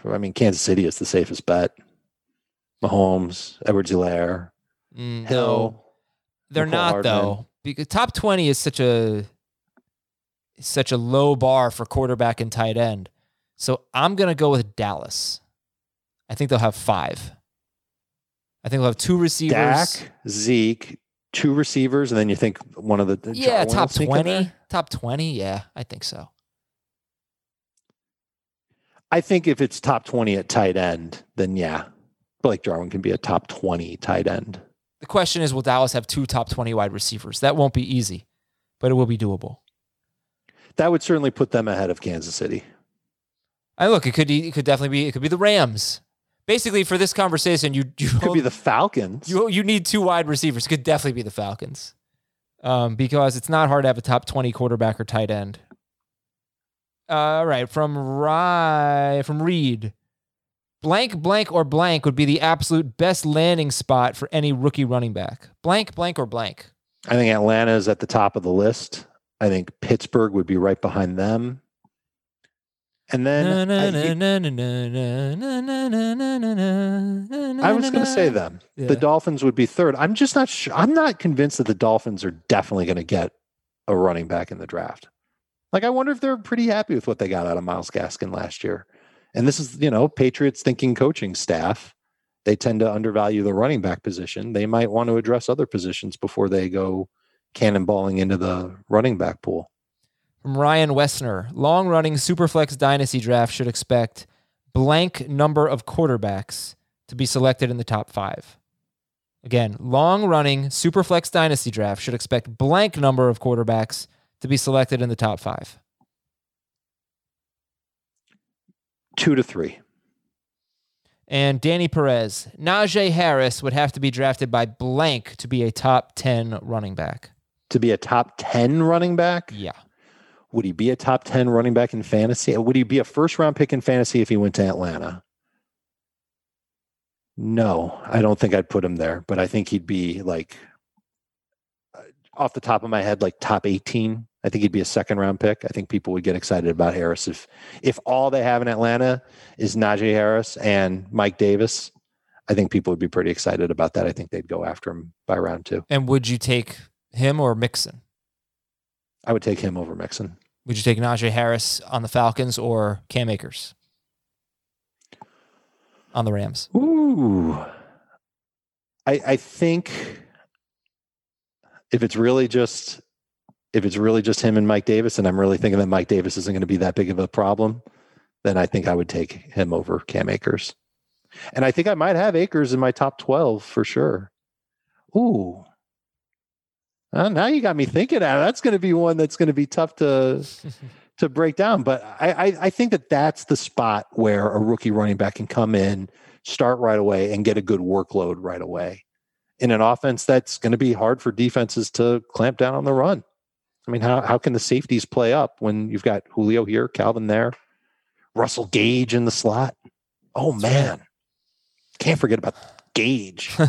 I mean, Kansas City is the safest bet. Mahomes, Edwards Helaire, Mm, Hill. no. They're Mecole not Hardman. though. Because top 20 is such a such a low bar for quarterback and tight end. So I'm going to go with Dallas. I think they'll have 5. I think they'll have two receivers. Dak, Zeke, two receivers, and then you think one of the yeah, top 20. Top 20, yeah, I think so. I think if it's top 20 at tight end, then yeah, Blake Jarwin can be a top 20 tight end. The question is will Dallas have two top 20 wide receivers? That won't be easy, but it will be doable. That would certainly put them ahead of Kansas City. I look, it could it could definitely be it could be the Rams. Basically, for this conversation, you you Could be the Falcons. You you need two wide receivers. It could definitely be the Falcons, um, because it's not hard to have a top twenty quarterback or tight end. All right, from Rye from Reed, blank blank or blank would be the absolute best landing spot for any rookie running back. Blank blank or blank. I think Atlanta is at the top of the list. I think Pittsburgh would be right behind them. And then I, was going to say them. Yeah. The Dolphins would be third. I'm just not sure. I'm not convinced that the Dolphins are definitely going to get a running back in the draft. Like, I wonder if they're pretty happy with what they got out of Myles Gaskin last year. And this is, you know, Patriots thinking coaching staff. They tend to undervalue the running back position. They might want to address other positions before they go cannonballing into the running back pool. From Ryan Wessner, long running Superflex Dynasty draft should expect blank number of quarterbacks to be selected in the top five. Again, long running Superflex Dynasty draft should expect blank number of quarterbacks to be selected in the top five. Two to three. And Danny Perez, Najee Harris would have to be drafted by blank to be a top 10 running back. To be a top 10 running back? Yeah. Would he be a top 10 running back in fantasy? Would he be a first round pick in fantasy if he went to Atlanta? No, I don't think I'd put him there, but I think he'd be like uh, off the top of my head, like top 18. I think he'd be a second round pick. I think people would get excited about Harris if if all they have in Atlanta is Najee Harris and Mike Davis. I think people would be pretty excited about that. I think they'd go after him by round two. And would you take him or Mixon? I would take him over Mixon. Would you take Najee Harris on the Falcons or Cam Akers on the Rams? Ooh. I I think if it's really just if it's really just him and Mike Davis, and I'm really thinking that Mike Davis isn't going to be that big of a problem, then I think I would take him over Cam Akers. And I think I might have Akers in my top 12 for sure. Ooh. Uh, now you got me thinking. uh, That's going to be one that's going to be tough to to break down. But I, I I think that that's the spot where a rookie running back can come in, start right away, and get a good workload right away. In an offense that's going to be hard for defenses to clamp down on the run. I mean, how how can the safeties play up when you've got Julio here, Calvin there, Russell Gage in the slot? Oh man, can't forget about Gage.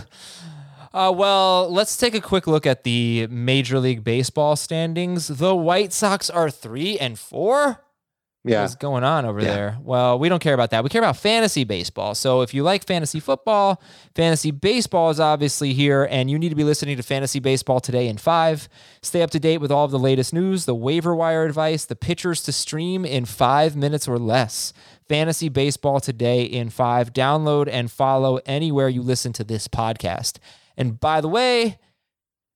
Uh, well, let's take a quick look at the Major League Baseball standings. The White Sox are three and four. Yeah, What's going on over Yeah. there? Well, we don't care about that. We care about fantasy baseball. So if you like fantasy football, fantasy baseball is obviously here, and you need to be listening to fantasy baseball today in five. Stay up to date with all of the latest news, the waiver wire advice, the pitchers to stream in five minutes or less. Fantasy baseball today in five. Download and follow anywhere you listen to this podcast. And by the way,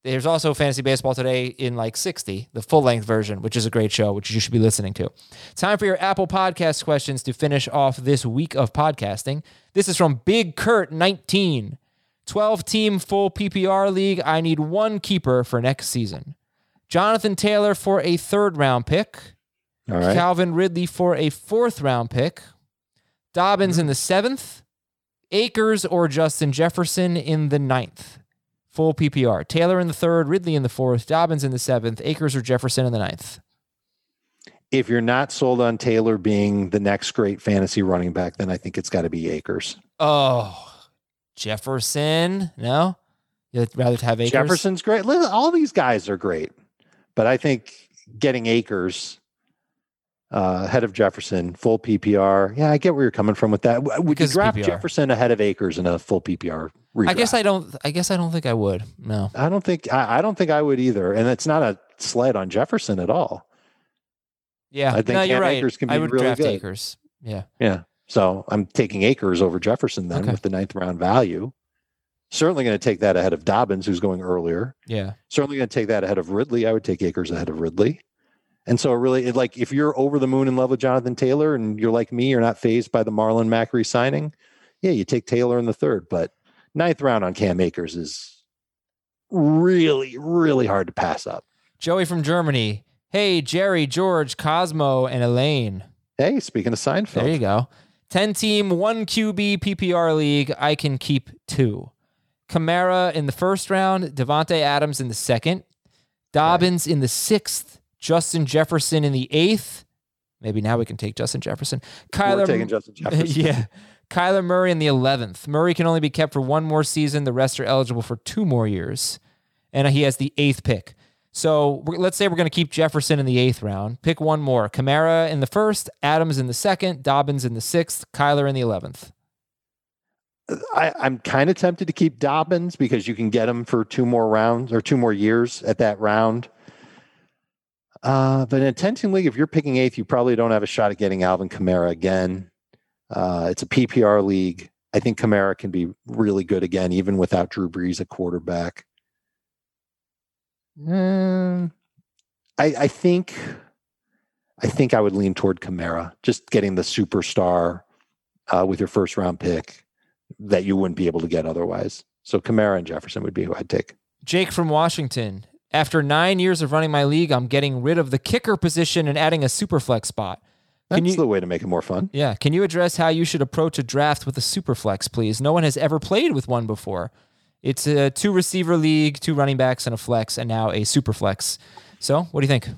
there's also Fantasy Baseball today in like 60, the full length version, which is a great show, which you should be listening to. Time for your Apple Podcast questions to finish off this week of podcasting. This is from Big Kurt 19. 12 team full PPR league. I need one keeper for next season. Jonathan Taylor for a third round pick. all right. Calvin Ridley for a fourth round pick. Dobbins in the seventh. Akers or Justin Jefferson in the ninth. Full PPR. Taylor in the third, Ridley in the fourth, Dobbins in the seventh, Akers or Jefferson in the ninth. if you're not sold on Taylor being the next great fantasy running back, then I think it's got to be Akers. Oh, Jefferson? No? You'd rather have Akers? Jefferson's great. All these guys are great, but I think getting Akers uh, ahead of Jefferson, full PPR. Yeah, I get where you're coming from with that. Would you draft PPR. Jefferson ahead of Akers in a full PPR? Redraft? I guess I don't. I guess I don't think I would. No. I don't think I, I don't think I would either, and it's not a sled on Jefferson at all. Yeah. I think no, you're right. Akers can I be would really draft good. Akers. Yeah. Yeah. So I'm taking Akers over Jefferson then Okay. with the ninth round value. Certainly going to take that ahead of Dobbins, who's going earlier. Yeah. Certainly going to take that ahead of Ridley. I would take Akers ahead of Ridley. And so, it really, it, like if you're over the moon in love with Jonathan Taylor and you're like me, you're not fazed by the Marlon Mack signing, yeah, you take Taylor in the third. But ninth round on Cam Akers is really, really hard to pass up. Joey from Germany. Hey, Jerry, George, Cosmo, and Elaine. Hey, speaking of Seinfeld, There you go. 10 team, 1 QB PPR league. I can keep two. Kamara in the first round, Davante Adams in the second, Dobbins in the sixth, Justin Jefferson in the eighth. Maybe now we can take Justin Jefferson. we're Kyler, taking Justin Jefferson. yeah. Kyler Murray in the 11th. Murray can only be kept for one more season. The rest are eligible for two more years. And he has the eighth pick. So let's say we're going to keep Jefferson in the eighth round. Pick one more. Kamara in the first, Adams in the second, Dobbins in the sixth, Kyler in the 11th. I, I'm kind of tempted to keep Dobbins because you can get him for two more rounds or two more years at that round. Uh, but in a 10 team league, if you're picking eighth, you probably don't have a shot at getting Alvin Kamara again. Uh, it's a PPR league. I think Kamara can be really good again, even without Drew Brees at quarterback. Mm, I, I think, I think I would lean toward Kamara, just getting the superstar uh, with your first round pick that you wouldn't be able to get otherwise. So Kamara and Jefferson would be who I'd take. Jake from Washington. After nine years of running my league, I'm getting rid of the kicker position and adding a super flex spot. That's Can you- the way to make it more fun. Yeah. Can you address how you should approach a draft with a super flex, please? No one has ever played with one before. It's a two receiver league, two running backs, and a flex, and now a super flex. So, what do you think?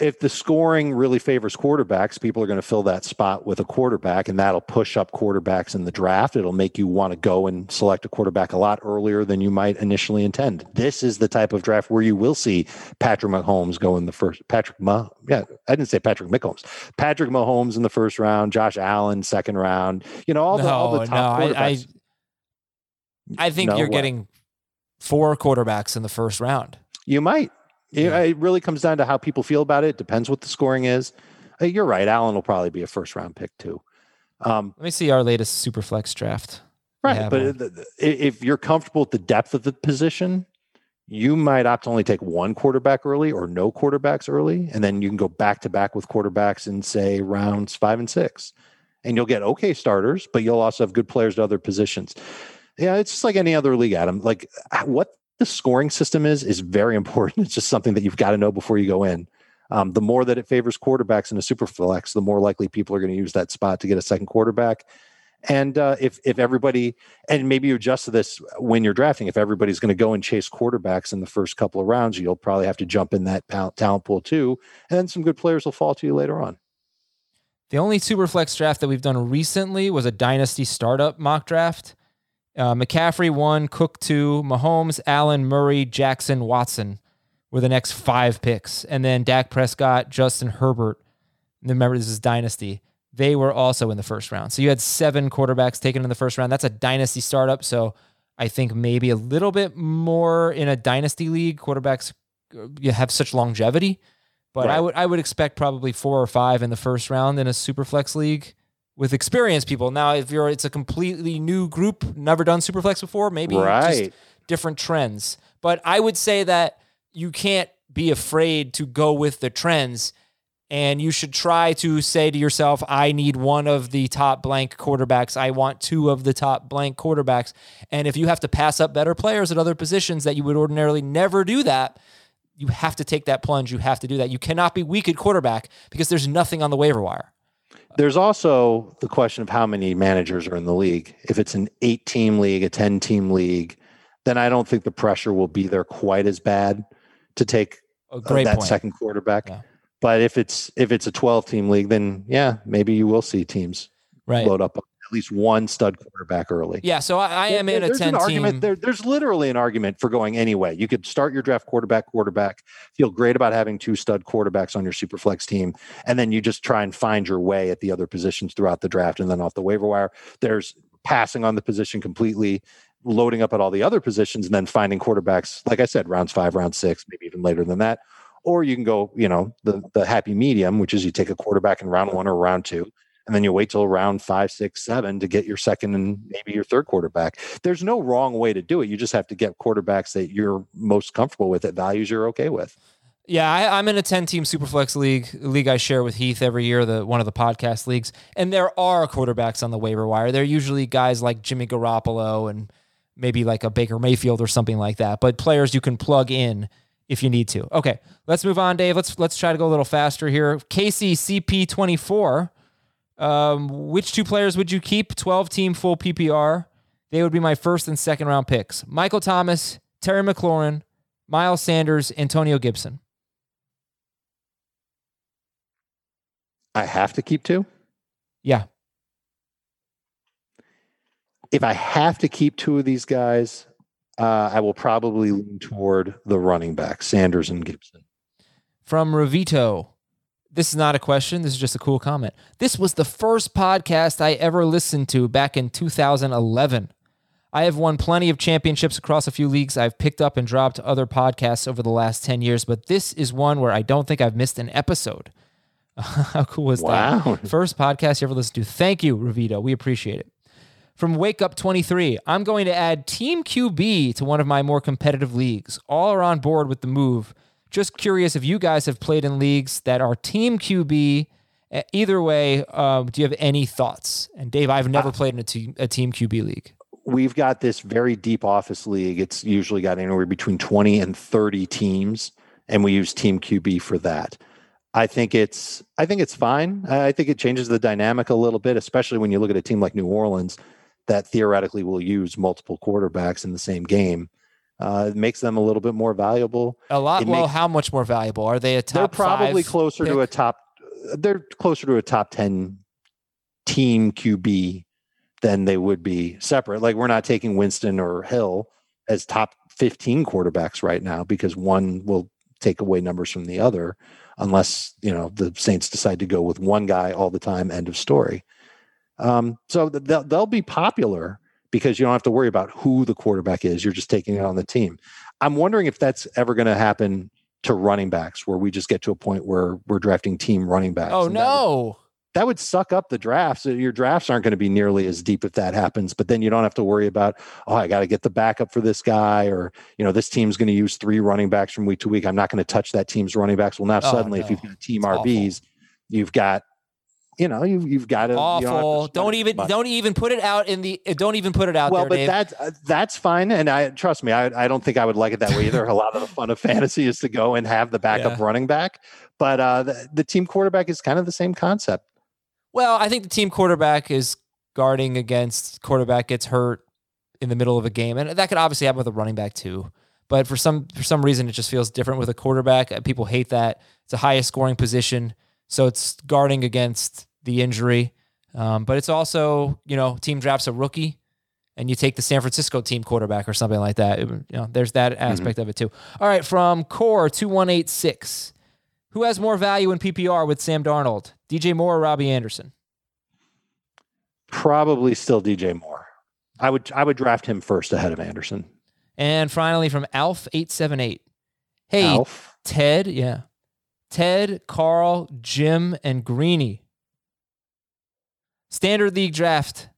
If the scoring really favors quarterbacks, people are going to fill that spot with a quarterback, and that'll push up quarterbacks in the draft. It'll make you want to go and select a quarterback a lot earlier than you might initially intend. This is the type of draft where you will see Patrick Mahomes go in the first. Patrick, Ma, yeah, I didn't say Patrick Mahomes. Patrick Mahomes in the first round, Josh Allen second round. You know all the all the top no, I, I. I think No you're way. getting four quarterbacks in the first round. You might. It- Yeah. It really comes down to how people feel about it. Depends what the scoring is. Uh, You're right. Allen will probably be a first round pick too. Um, Let me see our latest super flex draft. Right. But one. the- the- i- if you're comfortable with the depth of the position, you might opt to only take one quarterback early or no quarterbacks early, and then you can go back to back with quarterbacks in say rounds five and six, and you'll get okay starters, but you'll also have good players to other positions. Yeah, it's just like any other league, Adam. Like what the scoring system is is very important. It's just something that you've got to know before you go in. Um, the more that it favors quarterbacks in a super flex, the more likely people are going to use that spot to get a second quarterback. And uh, if if everybody and maybe you adjust to this when you're drafting, if everybody's going to go and chase quarterbacks in the first couple of rounds, you'll probably have to jump in that talent pool too, and then some good players will fall to you later on. The only super flex draft that we've done recently was a dynasty startup mock draft. Uh, McCaffrey one, Cook two, Mahomes, Allen, Murray, Jackson, Watson were the next five picks, and then Dak Prescott, Justin Herbert. Remember, this is dynasty they were also in the first round. So you had seven quarterbacks taken in the first round. That's a dynasty startup. So I think maybe a little bit more in a dynasty league. Quarterbacks uh, you have such longevity, but right. I would I would expect probably four or five in the first round in a super flex league with experienced people. Now, if you're it's a completely new group, never done Superflex before, maybe right. just different trends. But I would say that you can't be afraid to go with the trends and you should try to say to yourself, I need one of the top blank quarterbacks. I want two of the top blank quarterbacks. And if you have to pass up better players at other positions that you would ordinarily never do that, you have to take that plunge. You have to do that. You cannot be weak at quarterback because there's nothing on the waiver wire. There's also the question of how many managers are in the league. If it's an eight team league, a 10 team league, then I don't think the pressure will be there quite as bad to take uh, that point. second quarterback. Yeah. But if it's if it's a 12 team league, then yeah, maybe you will see teams right. load up at least one stud quarterback early. Yeah, so I, I am in a 10 team. There, there's literally an argument for going anyway. You could start your draft quarterback, quarterback, feel great about having two stud quarterbacks on your super flex team, and then you just try and find your way at the other positions throughout the draft and then off the waiver wire. There's passing on the position completely loading up at all the other positions and then finding quarterbacks, like I said, rounds five, round six, maybe even later than that, or you can go, you know, the the happy medium, which is you take a quarterback in round one or round two, and then you wait till round five, six, seven to get your second and maybe your third quarterback. There's no wrong way to do it. You just have to get quarterbacks that you're most comfortable with at values you're okay with. Yeah, I, am in a 10 team Superflex league, league I share with Heath every year, the one of the podcast leagues. And there are quarterbacks on the waiver wire. They're usually guys like Jimmy Garoppolo and maybe like a Baker Mayfield or something like that, but players you can plug in if you need to. Okay, let's move on, Dave. Let's let's try to go a little faster here. Casey CP24. Um, which two players would you keep? 12 team full PPR. They would be my first and second round picks. Michael Thomas, Terry McLaurin, Miles Sanders, Antonio Gibson. I have to keep two? Yeah. If I have to keep two of these guys, uh, I will probably lean toward the running back, Sanders and Gibson. From Ravito. This is not a question. This is just a cool comment. This was the first podcast I ever listened to back in 2011. I have won plenty of championships across a few leagues. I've picked up and dropped other podcasts over the last 10 years, but this is one where I don't think I've missed an episode. How cool was wow. that? First podcast you ever listened to. Thank you, Ravito. We appreciate it. From Wake Up 23, I'm going to add Team QB to one of my more competitive leagues. All are on board with the move. Just curious if you guys have played in leagues that are Team QB. Either way, um, do you have any thoughts? And Dave, I've never uh, played in a team, a team QB league. We've got this very deep office league. It's usually got anywhere between 20 and 30 teams, and we use Team QB for that. I think it's I think it's fine. I think it changes the dynamic a little bit, especially when you look at a team like New Orleans that theoretically will use multiple quarterbacks in the same game. Uh, it makes them a little bit more valuable. A lot. It well, makes, how much more valuable are they? A top? They're probably closer pick? to a top. They're closer to a top ten team QB than they would be separate. Like we're not taking Winston or Hill as top fifteen quarterbacks right now because one will take away numbers from the other, unless you know the Saints decide to go with one guy all the time. End of story. Um, so they'll, they'll be popular because you don't have to worry about who the quarterback is. You're just taking it on the team. I'm wondering if that's ever going to happen to running backs where we just get to a point where we're drafting team running backs. Oh, no. that would suck up the drafts. Your drafts aren't going to be nearly as deep if that happens. But then you don't have to worry about, oh, I got to get the backup for this guy, or you know, this team's going to use three running backs from week to week. I'm not going to touch that team's running backs. Well, now Oh, suddenly, no. if you've got team It's RBs, you've got, you know, you've you've got to Awful. Don't, even don't even put it out in the. Don't even put it out well, there, but Dave. that's uh, that's fine, and I trust me. I, I don't think I would like it that way either. A lot of the fun of fantasy is to go and have the backup Yeah. running back, but uh, the, the team quarterback is kind of the same concept. Well, I think the team quarterback is guarding against quarterback gets hurt in the middle of a game, and that could obviously happen with a running back too. But for some for some reason, it just feels different with a quarterback. Uh, People hate that it's the highest scoring position, so it's guarding against the injury. Um, but it's also you know team drafts a rookie, and you take the San Francisco team quarterback or something like that. It- you know, there's that aspect of it too. All right, from Core two one eight six. Who has more value in PPR with Sam Darnold? DJ Moore or Robbie Anderson? Probably still DJ Moore. I would I would draft him first ahead of Anderson. And finally from Alf878. Hey, Alf. Ted, yeah. Ted, Carl, Jim, and Greeny. Standard League draft.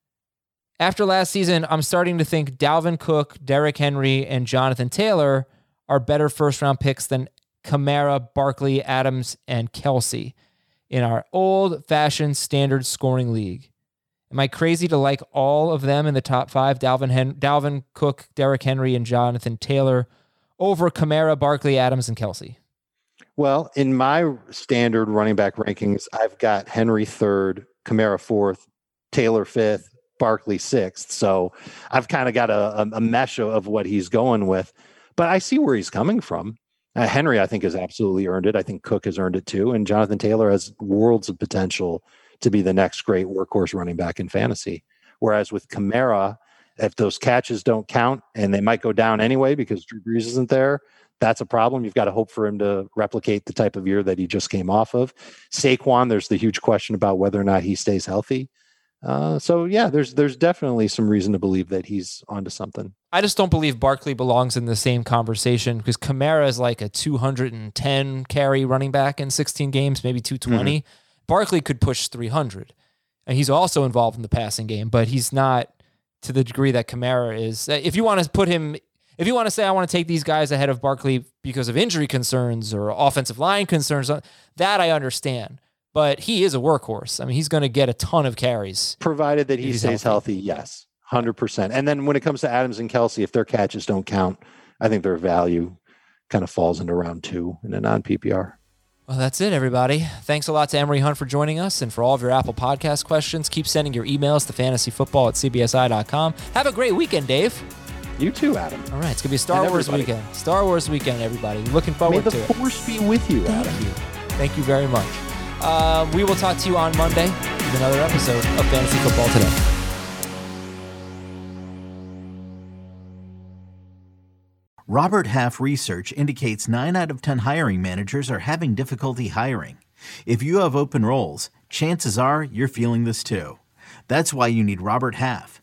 After last season, I'm starting to think Dalvin Cook, Derrick Henry, and Jonathan Taylor are better first round picks than Kamara, Barkley, Adams, and Kelce in our old fashioned standard scoring league. Am I crazy to like all of them in the top five? Dalvin, Hen- Dalvin Cook, Derrick Henry, and Jonathan Taylor over Kamara, Barkley, Adams, and Kelce. Well, in my standard running back rankings, I've got Henry third, Kamara fourth, Taylor fifth, Barkley sixth. So I've kind of got a, a, mesh of- of what he's going with. But I see where he's coming from. Uh, Henry, I think, has absolutely earned it. I think Cook has earned it too. And Jonathan Taylor has worlds of potential to be the next great workhorse running back in fantasy. Whereas with Kamara, if those catches don't count and they might go down anyway because Drew Brees isn't there, that's a problem. You've got to hope for him to replicate the type of year that he just came off of. Saquon, there's the huge question about whether or not he stays healthy. Uh, so yeah, there's there's definitely some reason to believe that he's onto something. I just don't believe Barkley belongs in the same conversation because Kamara is like a 210 carry running back in 16 games, maybe 220. Barkley could push 300. And he's also involved in the passing game, but he's not to the degree that Kamara is. If you want to put him, if you want to say, I want to take these guys ahead of Barkley because of injury concerns or offensive line concerns, uh, that I understand. But he is a workhorse. I mean, he's going to get a ton of carries. Provided that he stays healthy, yes, hundred percent. And then when it comes to Adams and Kelce, if their catches don't count, I think their value kind of falls into round two in a non PPR. Well, that's it, everybody. Thanks a lot to Emory Hunt for joining us and for all of your Apple Podcast questions. Keep sending your emails to fantasyfootball at cbsi.com. Have a great weekend, Dave. You too, Adam. All right, it's going to be a Star And Wars everybody. weekend. Star Wars weekend, everybody. Looking forward the to it. May the force be with you, Adam. Thank you. Thank you very much. Uh, we will talk to you on Monday with another episode of Fantasy Football Today. Robert Half research indicates 9 out of 10 hiring managers are having difficulty hiring. If you have open roles, chances are you're feeling this too. That's why you need Robert Half.